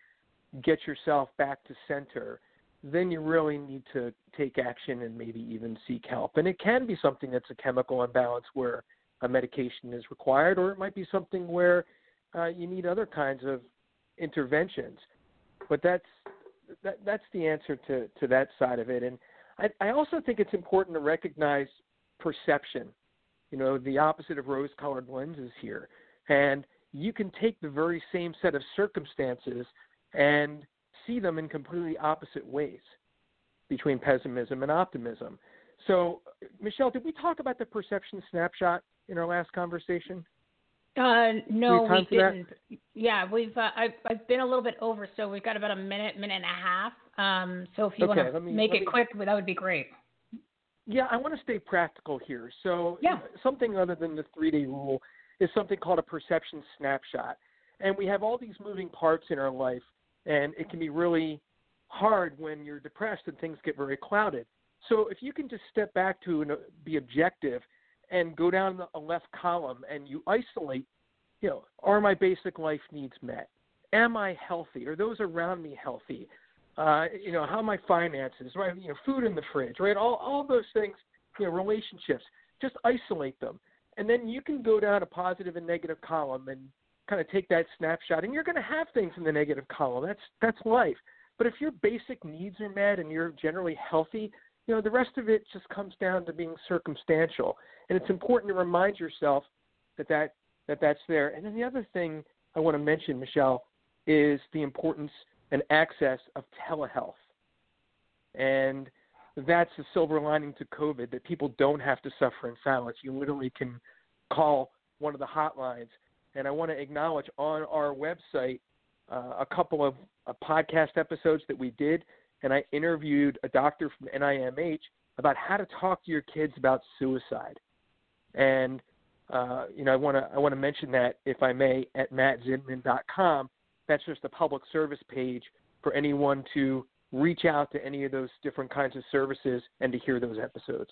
get yourself back to center, then you really need to take action and maybe even seek help. And it can be something that's a chemical imbalance where a medication is required, or it might be something where uh, you need other kinds of interventions. But that's that, that's the answer to, to that side of it. And I, I also think it's important to recognize perception. You know, the opposite of rose colored lenses here. And you can take the very same set of circumstances and see them in completely opposite ways between pessimism and optimism. So, Michele, did we talk about the perception snapshot in our last conversation? Uh, no, We we didn't. Yeah, we've. Uh, I've I've been a little bit over, so we've got about a minute, minute and a half. Um, so if you Okay, want to make it me- quick, that would be great. Yeah, I want to stay practical here. So, Yeah. something other than the three day rule is something called a perception snapshot. And we have all these moving parts in our life, and it can be really hard when you're depressed and things get very clouded. So, if you can just step back to and be objective and go down the a left column and you isolate, you know, are my basic life needs met? Am I healthy? Are those around me healthy? uh, you know, how my finances, right? You know, food in the fridge, right? All all those things, you know, relationships. Just isolate them, and then you can go down a positive and negative column and kind of take that snapshot. And you're going to have things in the negative column. That's that's life. But if your basic needs are met and you're generally healthy, you know, the rest of it just comes down to being circumstantial. And it's important to remind yourself that that that that's there. And then the other thing I want to mention, Michele, is the importance and access of telehealth. And that's the silver lining to COVID that people don't have to suffer in silence. You literally can call one of the hotlines. And I want to acknowledge on our website uh, a couple of uh, podcast episodes that we did, and I interviewed a doctor from NIMH about how to talk to your kids about suicide. And uh, you know, I want to I want to mention that if I may at mattzinman.com. That's just a public service page for anyone to reach out to any of those different kinds of services and to hear those episodes.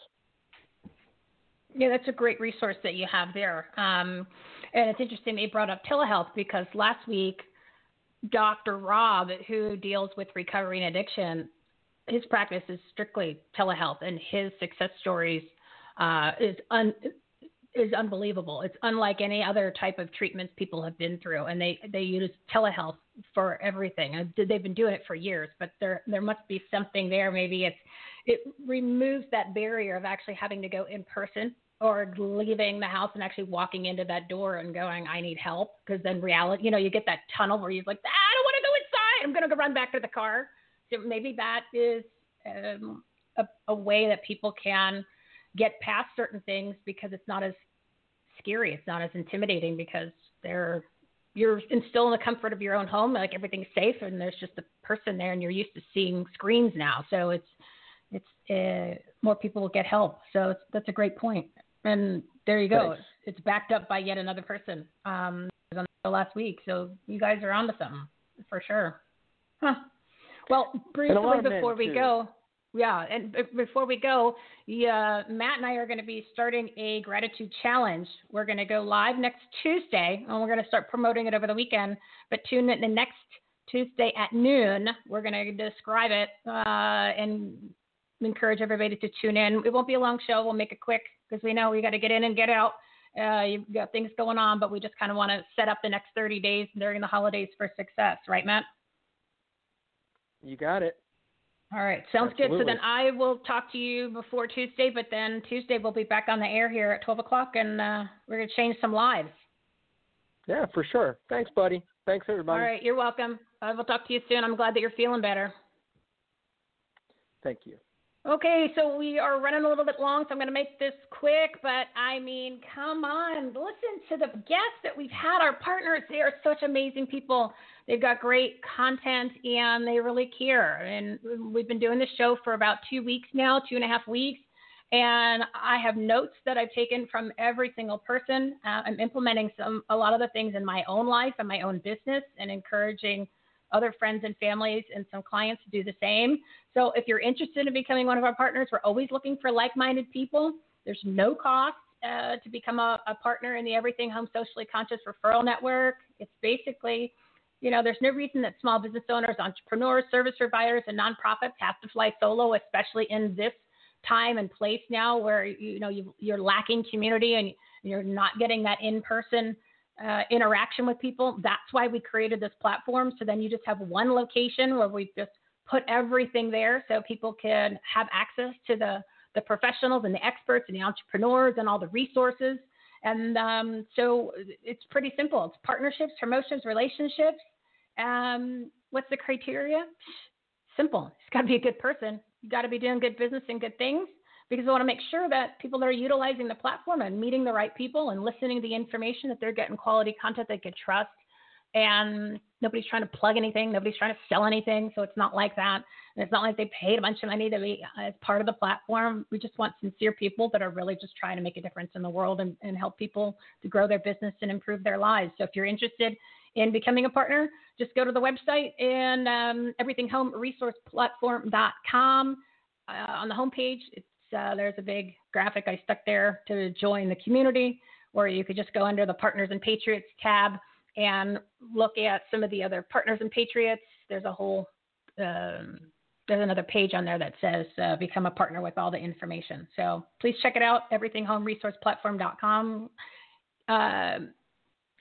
Yeah, that's a great resource that you have there. Um, and it's interesting you brought up telehealth because last week Dr. Rob, who deals with recovery and addiction, his practice is strictly telehealth, and his success stories uh, is un, is unbelievable. It's unlike any other type of treatments people have been through, and they they use telehealth for everything. They've been doing it for years, but there there must be something there. Maybe it's it removes that barrier of actually having to go in person or leaving the house and actually walking into that door and going, I need help. Because then reality, you know, you get that tunnel where you're like, ah, I don't want to go inside. I'm going to go run back to the car. So maybe that is um, a, a way that people can get past certain things because it's not as scary. It's not as intimidating because they're you're still in the comfort of your own home, like everything's safe, and there's just a person there, and you're used to seeing screens now. So it's it's uh, more people will get help. So that's a great point. And there you go. Thanks. It's backed up by yet another person um, on the last week. So you guys are onto something for sure. Huh. Well, briefly before we too. go, yeah, and before we go, yeah, Matt and I are going to be starting a gratitude challenge. We're going to go live next Tuesday, and we're going to start promoting it over the weekend. But tune in the next Tuesday at noon. We're going to describe it uh, and encourage everybody to tune in. It won't be a long show. We'll make it quick because we know we got to get in and get out. Uh, you've got things going on, but we just kind of want to set up the next 30 days during the holidays for success, right, Matt? You got it. All right, sounds Absolutely. good. So then I will talk to you before Tuesday, but then Tuesday we'll be back on the air here at 12 o'clock, and uh, we're going to change some lives. Yeah, for sure. Thanks, buddy. Thanks, everybody. All right, you're welcome. I will talk to you soon. I'm glad that you're feeling better. Thank you. Okay, so we are running a little bit long, so I'm going to make this quick. But I mean, come on, listen to the guests that we've had. Our partners, they are such amazing people. They've got great content and they really care. And we've been doing this show for about two weeks now, two and a half weeks. And I have notes that I've taken from every single person. Uh, I'm implementing some a lot of the things in my own life and my own business, and encouraging other friends and families and some clients to do the same. So if you're interested in becoming one of our partners, we're always looking for like-minded people. There's no cost uh, to become a, a, partner in the Everything Home Socially Conscious Referral Network. It's basically, you know, there's no reason that small business owners, entrepreneurs, service providers, and nonprofits have to fly solo, especially in this time and place now where you know you, are lacking community and you're not getting that in-person uh, interaction with people. That's why we created this platform. So then you just have one location where we just put everything there so people can have access to the, the professionals and the experts and the entrepreneurs and all the resources. And um, so it's pretty simple. It's partnerships, promotions, relationships. Um, what's the criteria? Simple. It's got to be a good person. You got to be doing good business and good things because we want to make sure that people that are utilizing the platform and meeting the right people and listening to the information that they're getting quality content they can trust. And nobody's trying to plug anything, nobody's trying to sell anything, so it's not like that. And it's not like they paid a bunch of money to be as part of the platform. We just want sincere people that are really just trying to make a difference in the world and, and help people to grow their business and improve their lives. So if you're interested in becoming a partner, just go to the website and um, everythinghomeresourceplatform.com. Uh, on the homepage, it's uh, there's a big graphic I stuck there to join the community, or you could just go under the Partners and Patriots tab and look at some of the other partners and patriots. There's a whole um, there's another page on there that says uh, become a partner with all the information. So please check it out, everythinghomeresourceplatform.com. Uh,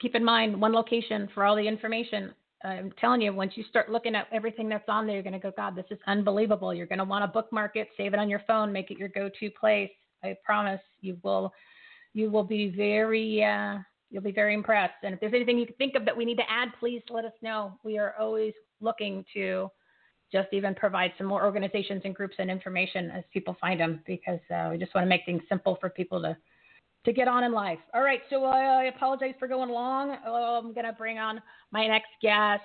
keep in mind one location for all the information. I'm telling you, once you start looking at everything that's on there, you're going to go, God, this is unbelievable. You're going to want to bookmark it, save it on your phone, make it your go-to place. I promise you will, you will be very, uh, you'll be very impressed. And if there's anything you can think of that we need to add, please let us know. We are always looking to just even provide some more organizations and groups and information as people find them because uh, we just want to make things simple for people to to get on in life. All right, so I apologize for going long. Oh, I'm gonna bring on my next guest,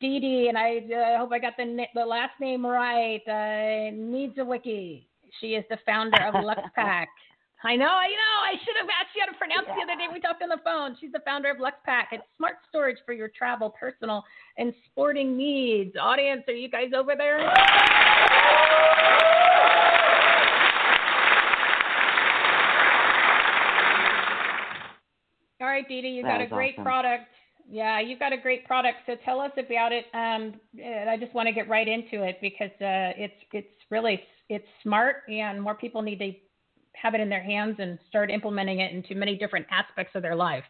Dee Dee, and I uh, hope I got the the last name right. Uh, Niedzwiecki. She is the founder of LuxPack. I know, I know. I should have asked you how to pronounce yeah. the other day. We talked on the phone. She's the founder of LuxPack. It's smart storage for your travel, personal, and sporting needs. Audience, are you guys over there? Right, Dee Dee, you got a great awesome. product. Yeah, you've got a great product. So tell us about it. Um, I just want to get right into it because uh, it's it's really it's smart, and more people need to have it in their hands and start implementing it into many different aspects of their life.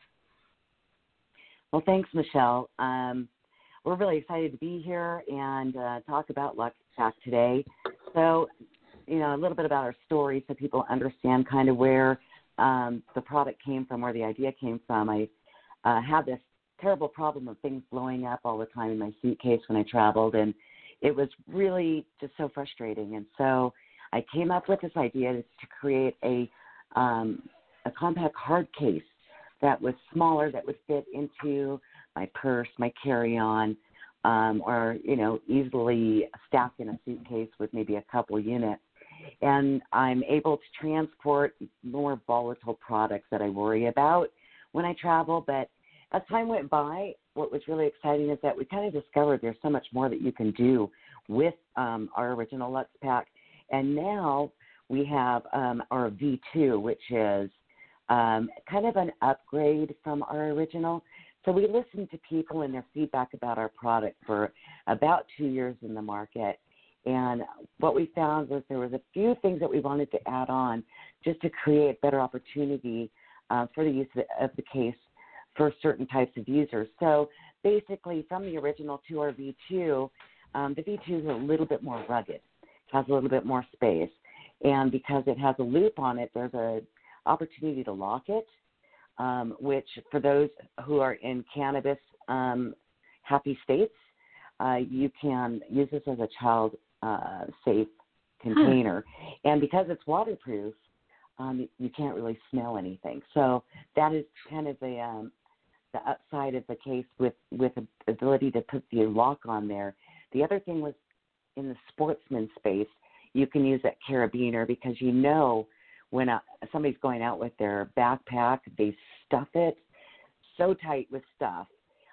Well, thanks, Michele. Um, we're really excited to be here and uh, talk about Lux Pack today. So, you know, a little bit about our story so people understand kind of where um, the product came from, where the idea came from. I uh, had this terrible problem of things blowing up all the time in my suitcase when I traveled, and it was really just so frustrating. And so I came up with this idea to create a um, a compact hard case that was smaller that would fit into my purse, my carry-on, um, or you know easily stacked in a suitcase with maybe a couple units. And I'm able to transport more volatile products that I worry about when I travel. But as time went by, what was really exciting is that we kind of discovered there's so much more that you can do with um, our original Lux Pack. And now we have um, our V2, which is um, kind of an upgrade from our original. So we listened to people and their feedback about our product for about two years in the market. And what we found was there was a few things that we wanted to add on just to create better opportunity uh, for the use of the, of the case for certain types of users. So basically, from the original to our V2, um, the V2 is a little bit more rugged, has a little bit more space, and because it has a loop on it, there's a opportunity to lock it, um, which for those who are in cannabis um, happy states, uh, you can use this as a child uh, safe container. Huh. And because it's waterproof, um, you can't really smell anything. So that is kind of the um, the upside of the case with with the ability to put the lock on there. The other thing was in the sportsman space, you can use that carabiner because you know when a, somebody's going out with their backpack, they stuff it so tight with stuff.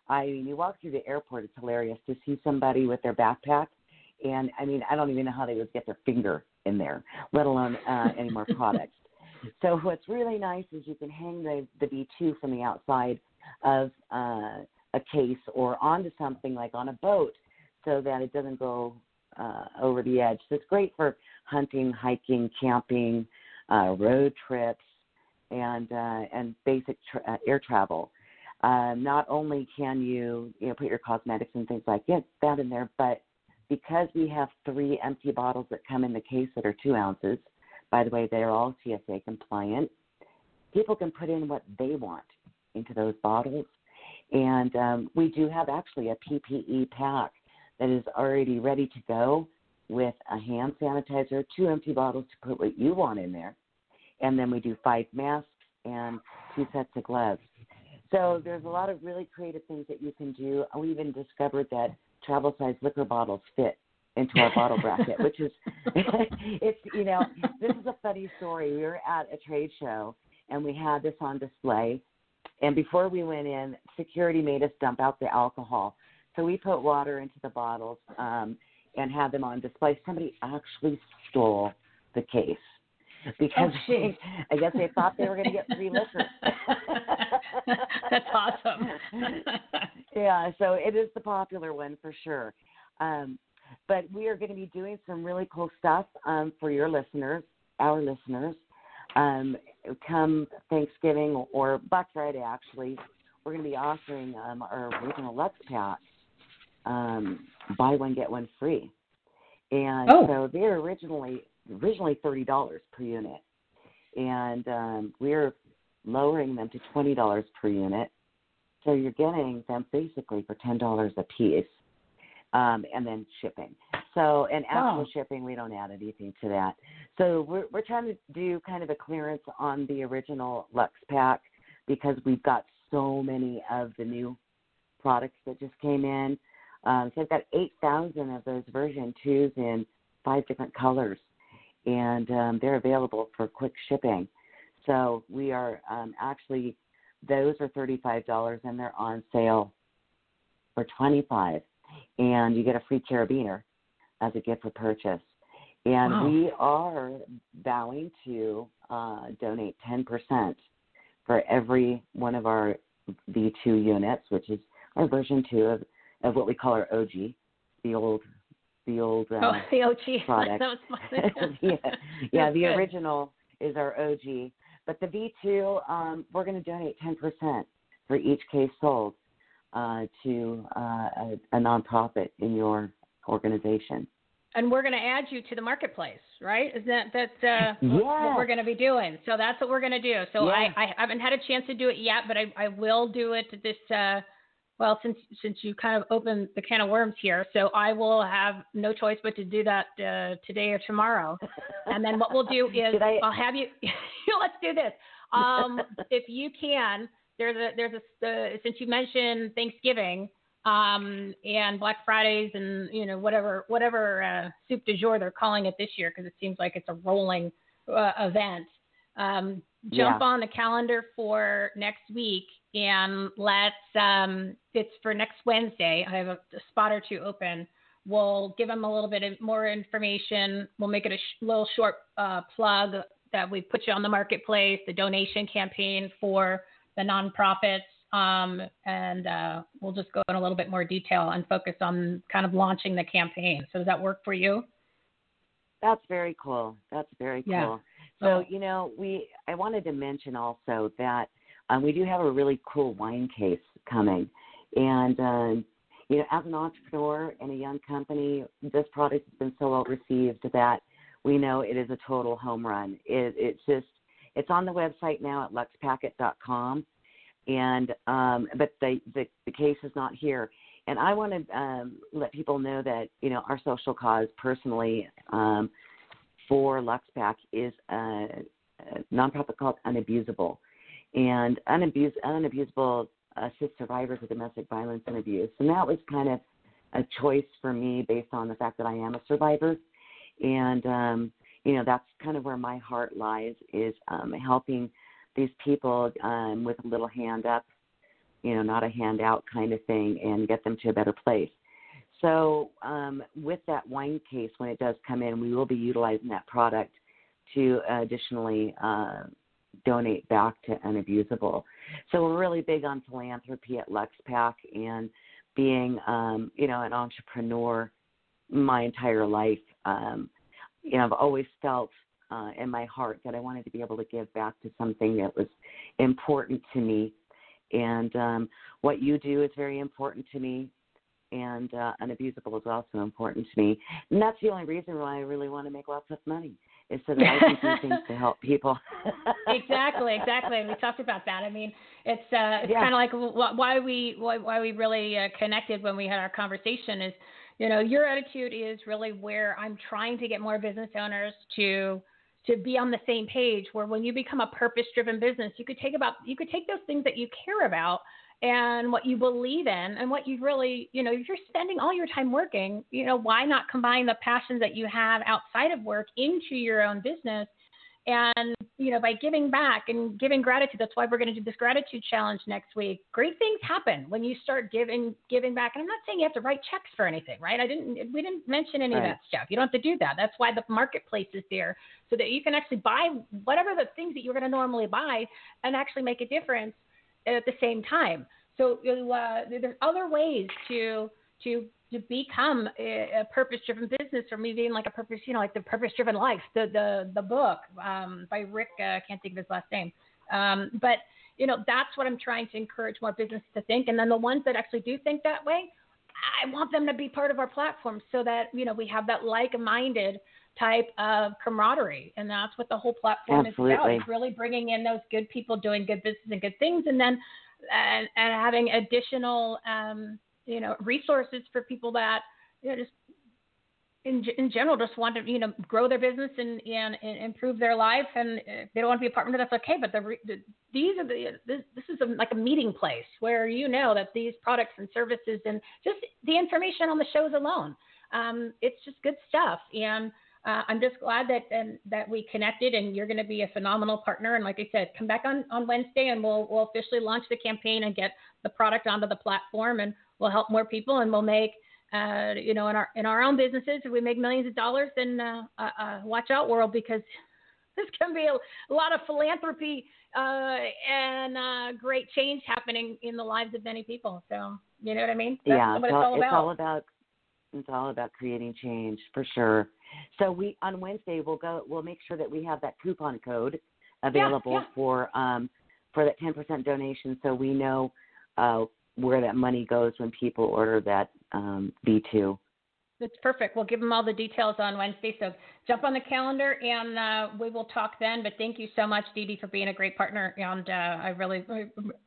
I mean, you walk through the airport, it's hilarious to see somebody with their backpack, and I mean, I don't even know how they would get their finger in there, let alone uh, any more products. So what's really nice is you can hang the the V2 from the outside of uh, a case or onto something like on a boat, so that it doesn't go uh, over the edge. So it's great for hunting, hiking, camping, uh, road trips, and uh, and basic tra- uh, air travel. Uh, not only can you you know put your cosmetics and things like that in there, but because we have three empty bottles that come in the case that are two ounces. By the way, they are all TSA compliant. People can put in what they want into those bottles, and um, we do have actually a PPE pack that is already ready to go with a hand sanitizer, two empty bottles to put what you want in there, and then we do five masks and two sets of gloves. So there's a lot of really creative things that you can do. We even discovered that travel size liquor bottles fit into our bottle bracket, which is it's you know this is a funny story. We were at a trade show and we had this on display, and before we went in, security made us dump out the alcohol. So we put water into the bottles um, and had them on display. Somebody actually stole the case because oh, they, I guess they thought they were going to get free liquor. That's awesome. yeah, so it is the popular one for sure. Um, but we are going to be doing some really cool stuff um, for your listeners, our listeners. Um, come Thanksgiving or Black Friday, actually, we're going to be offering um, our original Lux Pack um, buy one get one free, and oh. so they're originally originally thirty dollars per unit, and um, we're lowering them to twenty dollars per unit. So you're getting them basically for ten dollars a piece, um, and then shipping. So and actual wow. shipping, we don't add anything to that. So we're we're trying to do kind of a clearance on the original Lux Pack because we've got so many of the new products that just came in. Um, so I've got 8,000 of those version twos in five different colors, and um, they're available for quick shipping. So we are um, actually those are $35 and they're on sale for 25 and you get a free carabiner as a gift for purchase. And wow. we are vowing to uh, donate 10% for every one of our V2 units, which is our version two of of what we call our OG, the old the old uh, oh, the OG product. that was funny. yeah, yeah. The Good. original is our OG, but the V2, um, we're going to donate 10% for each case sold uh, to uh, a, a nonprofit in your organization. and we're going to add you to the marketplace, right? Is that that uh, what- we're going to be doing? So that's what we're going to do. So Yeah. I, I haven't had a chance to do it yet, but I, I will do it this. Well, since since you kind of opened the can of worms here, so I will have no choice but to do that uh, today or tomorrow. And then what we'll do is I- I'll have you. let's do this. Um, if you can, there's a there's a uh, since you mentioned Thanksgiving um, and Black Fridays and you know whatever whatever uh, soup du jour they're calling it this year because it seems like it's a rolling uh, event. Um, jump Yeah. on the calendar for next week and let's um, it's for next Wednesday. I have a, a spot or two open. We'll give them a little bit of more information. We'll make it a sh- little short uh, plug that we put you on the marketplace, the donation campaign for the nonprofits, um, and uh, we'll just go in a little bit more detail and focus on kind of launching the campaign. So does that work for you? That's very cool. That's very cool. Yeah. So Oh. you know, we I wanted to mention also that um, we do have a really cool wine case coming, and um, you know, as an entrepreneur in a young company, this product has been so well received that we know it is a total home run. It, it's just it's on the website now at luxpacket.com, and um, but the, the the case is not here. And I want to um, let people know that you know our social cause personally um, for LuxPack is a, a nonprofit called Unabusable, and Unabus- Unabusable assists survivors of domestic violence and abuse. And that was kind of a choice for me based on the fact that I am a survivor, and um, you know that's kind of where my heart lies is um, helping these people um, with a little hand up, you know, not a handout kind of thing, and get them to a better place. So, um, with that wine case, when it does come in, we will be utilizing that product to additionally uh, donate back to Unabusable. So, we're really big on philanthropy at LuxPack and being, um, you know, an entrepreneur my entire life. Um, you know, I've always felt uh, in my heart that I wanted to be able to give back to something that was important to me. And um, what you do is very important to me and uh, unabusable is also important to me. And that's the only reason why I really want to make lots of money is so that I can do things to help people. exactly, exactly. And we talked about that. I mean, it's uh, it's Yeah. kind of like why we why, why we really uh, connected when we had our conversation is, you know, your attitude is really where I'm trying to get more business owners to to be on the same page. Where when you become a purpose-driven business, you could take about you could take those things that you care about and what you believe in and what you really, you know, if you're spending all your time working, you know, why not combine the passions that you have outside of work into your own business? And, you know, by giving back and giving gratitude, that's why we're going to do this gratitude challenge next week. Great things happen when you start giving, giving back. And I'm not saying you have to write checks for anything, right? I didn't, we didn't mention any of that stuff. You don't have to do that. That's why the marketplace is there so that you can actually buy whatever the things that you're going to normally buy and actually make a difference at the same time. So uh, there's other ways to to to become a, a purpose-driven business, or maybe even like a purpose, you know, like the purpose-driven life, the the the book um, by Rick. Uh, I can't think of his last name, um, but you know that's what I'm trying to encourage more businesses to think. And then the ones that actually do think that way, I want them to be part of our platform so that you know we have that like-minded type of camaraderie, and that's what the whole platform is about. Absolutely. It's really bringing in those good people doing good business and good things, and then and, and having additional um, you know resources for people that you know just in, in general just want to you know grow their business and, and, and improve their life and if they don't want to be a partner that's okay but the, the these are the this, this is a, like a meeting place where you know that these products and services and just the information on the shows alone um, it's just good stuff and uh, I'm just glad that and that we connected, and you're going to be a phenomenal partner. And like I said, come back on, on Wednesday, and we'll we'll officially launch the campaign and get the product onto the platform, and we'll help more people, and we'll make uh, you know in our in our own businesses, if we make millions of dollars, then uh, uh, uh, watch out, world, because this can be a, a lot of philanthropy uh, and uh, great change happening in the lives of many people. So You know what I mean? That's yeah, what it's, all it's all about it's all about creating change for sure. So we on Wednesday we'll go we'll make sure that we have that coupon code available yeah. for um for that ten percent donation so we know uh where that money goes when people order that um B two. That's perfect. We'll give them all the details on Wednesday. So jump on the calendar and uh, we will talk then. But thank you so much, Dee Dee, for being a great partner. And uh, I really,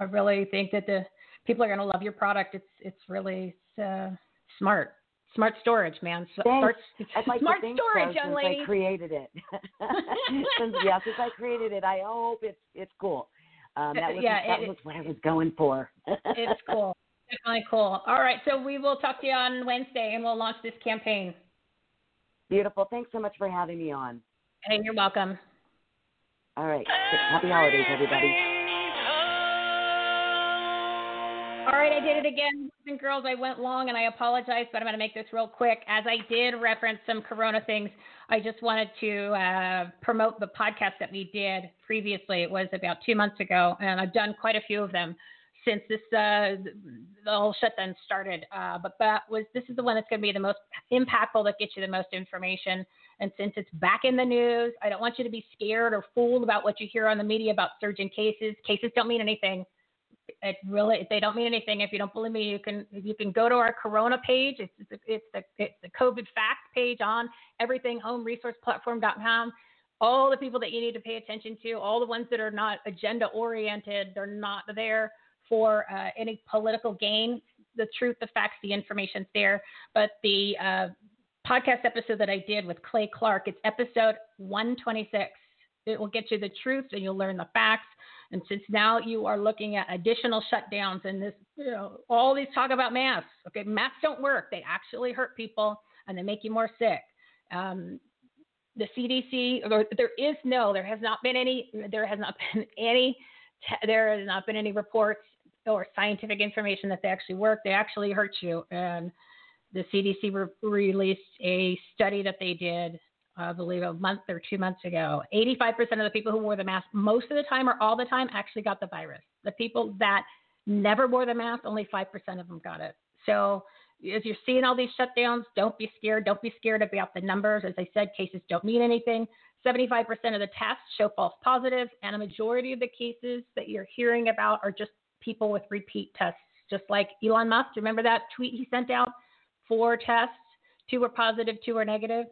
I really think that the people are going to love your product. It's, it's really uh, smart, smart storage, man. So. Smart, like smart storage, so, young since lady. I created it. since, yeah, since I created it, I hope it's it's cool. Um, that was Yeah, that it- was what I was going for. it's cool. Definitely cool. All right. So we will talk to you on Wednesday and we'll launch this campaign. Beautiful. Thanks so much for having me on. Hey, you're welcome. All right. Happy holidays, everybody. All right, I did it again. Boys and girls, I went long and I apologize, but I'm going to make this real quick. As I did reference some Corona things, I just wanted to uh, promote the podcast that we did previously. It was about two months ago, and I've done quite a few of them since this uh, the whole shutdown started. Uh, but that was this is the one that's going to be the most impactful, that gets you the most information. And since it's back in the news, I don't want you to be scared or fooled about what you hear on the media about surging cases. Cases don't mean anything it really they don't mean anything. If you don't believe me you can you can go to our corona page. It's it's, it's the it's the covid facts page on everythinghomeresourceplatform.com all the people that you need to pay attention to all the ones that are not agenda oriented they're not there for uh, any political gain. The truth the facts the information's there. But the uh, podcast episode that i did with clay clark it's episode 126 it will get you the truth and you'll learn the facts and since now you are looking at additional shutdowns and this, you know, all these talk about masks. Okay, masks don't work. They actually hurt people and they make you more sick. Um, the CDC, there is no, there has not been any, there has not been any, there has not been any reports or scientific information that they actually work. They actually hurt you. And the CDC re- released a study that they did I believe a month or two months ago, 85% of the people who wore the mask most of the time or all the time actually got the virus. The people that never wore the mask, only 5% of them got it. So as you're seeing all these shutdowns, don't be scared. Don't be scared about the numbers. As I said, cases don't mean anything. 75% of the tests show false positives, and a majority of the cases that you're hearing about are just people with repeat tests, just like Elon Musk. Remember that tweet he sent out? Four tests, two were positive, two were negative.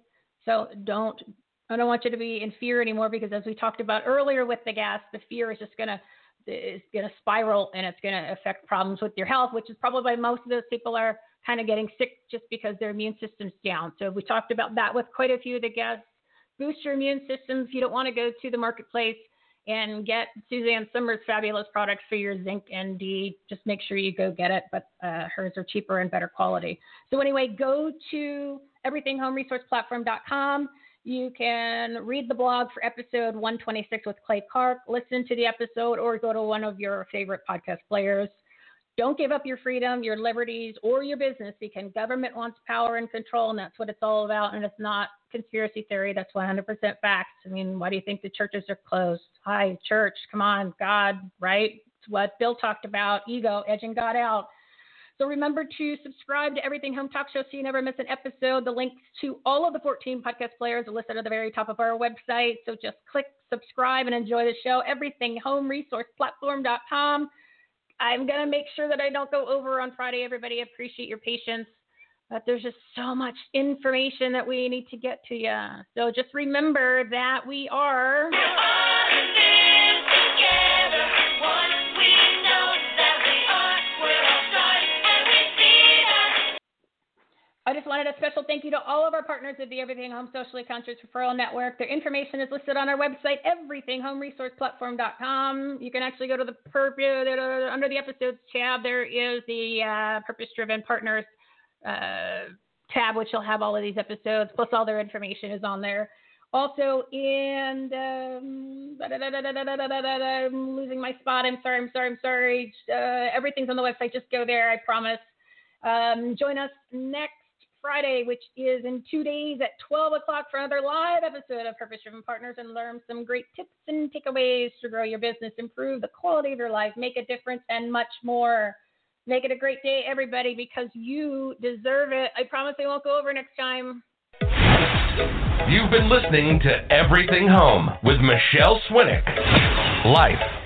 So don't I don't want you to be in fear anymore because as we talked about earlier with the gas, the fear is just gonna is gonna spiral and it's gonna affect problems with your health, which is probably why most of those people are kind of getting sick just because their immune system's down. So we talked about that with quite a few of the guests. Boost your immune systems. You don't want to go to the marketplace and get Suzanne Somers' fabulous products for your zinc and D. Just make sure you go get it, but uh, hers are cheaper and better quality. So anyway, go to everythinghomeresourceplatform.com. You can read the blog for episode 126 with Clay Clark, listen to the episode, or go to one of your favorite podcast players. Don't give up your freedom, your liberties, or your business because government wants power and control, and that's what it's all about. And it's not conspiracy theory. That's 100% facts. I mean, why do you think the churches are closed? Hi, church, come on, God, right? It's what Bill talked about ego, edging God out. So remember to subscribe to Everything Home Talk Show so you never miss an episode. The links to all of the 14 podcast players are listed at the very top of our website. So just click subscribe and enjoy the show. EverythingHomeResourcePlatform.com. I'm going to make sure that I don't go over on Friday. Everybody appreciate your patience. But there's just so much information that we need to get to you. So just remember that we are. I just wanted a special thank you to all of our partners of the Everything Home Socially Conscious Referral Network. Their information is listed on our website, everythinghomeresourceplatform.com. You can actually go to the under the episodes tab. There is the uh, Purpose Driven Partners uh, tab, which will have all of these episodes, plus all their information is on there. Also, in um, I'm losing my spot. I'm sorry. I'm sorry. I'm sorry. Uh, everything's on the website. Just go there. I promise. Um, join us next Friday, which is in two days at 12 o'clock for another live episode of Purpose Driven Partners and learn some great tips and takeaways to grow your business, improve the quality of your life, make a difference, and much more. Make it a great day, everybody, because you deserve it. I promise I won't go over next time. You've been listening to Everything Home with Michele Swinick. Life,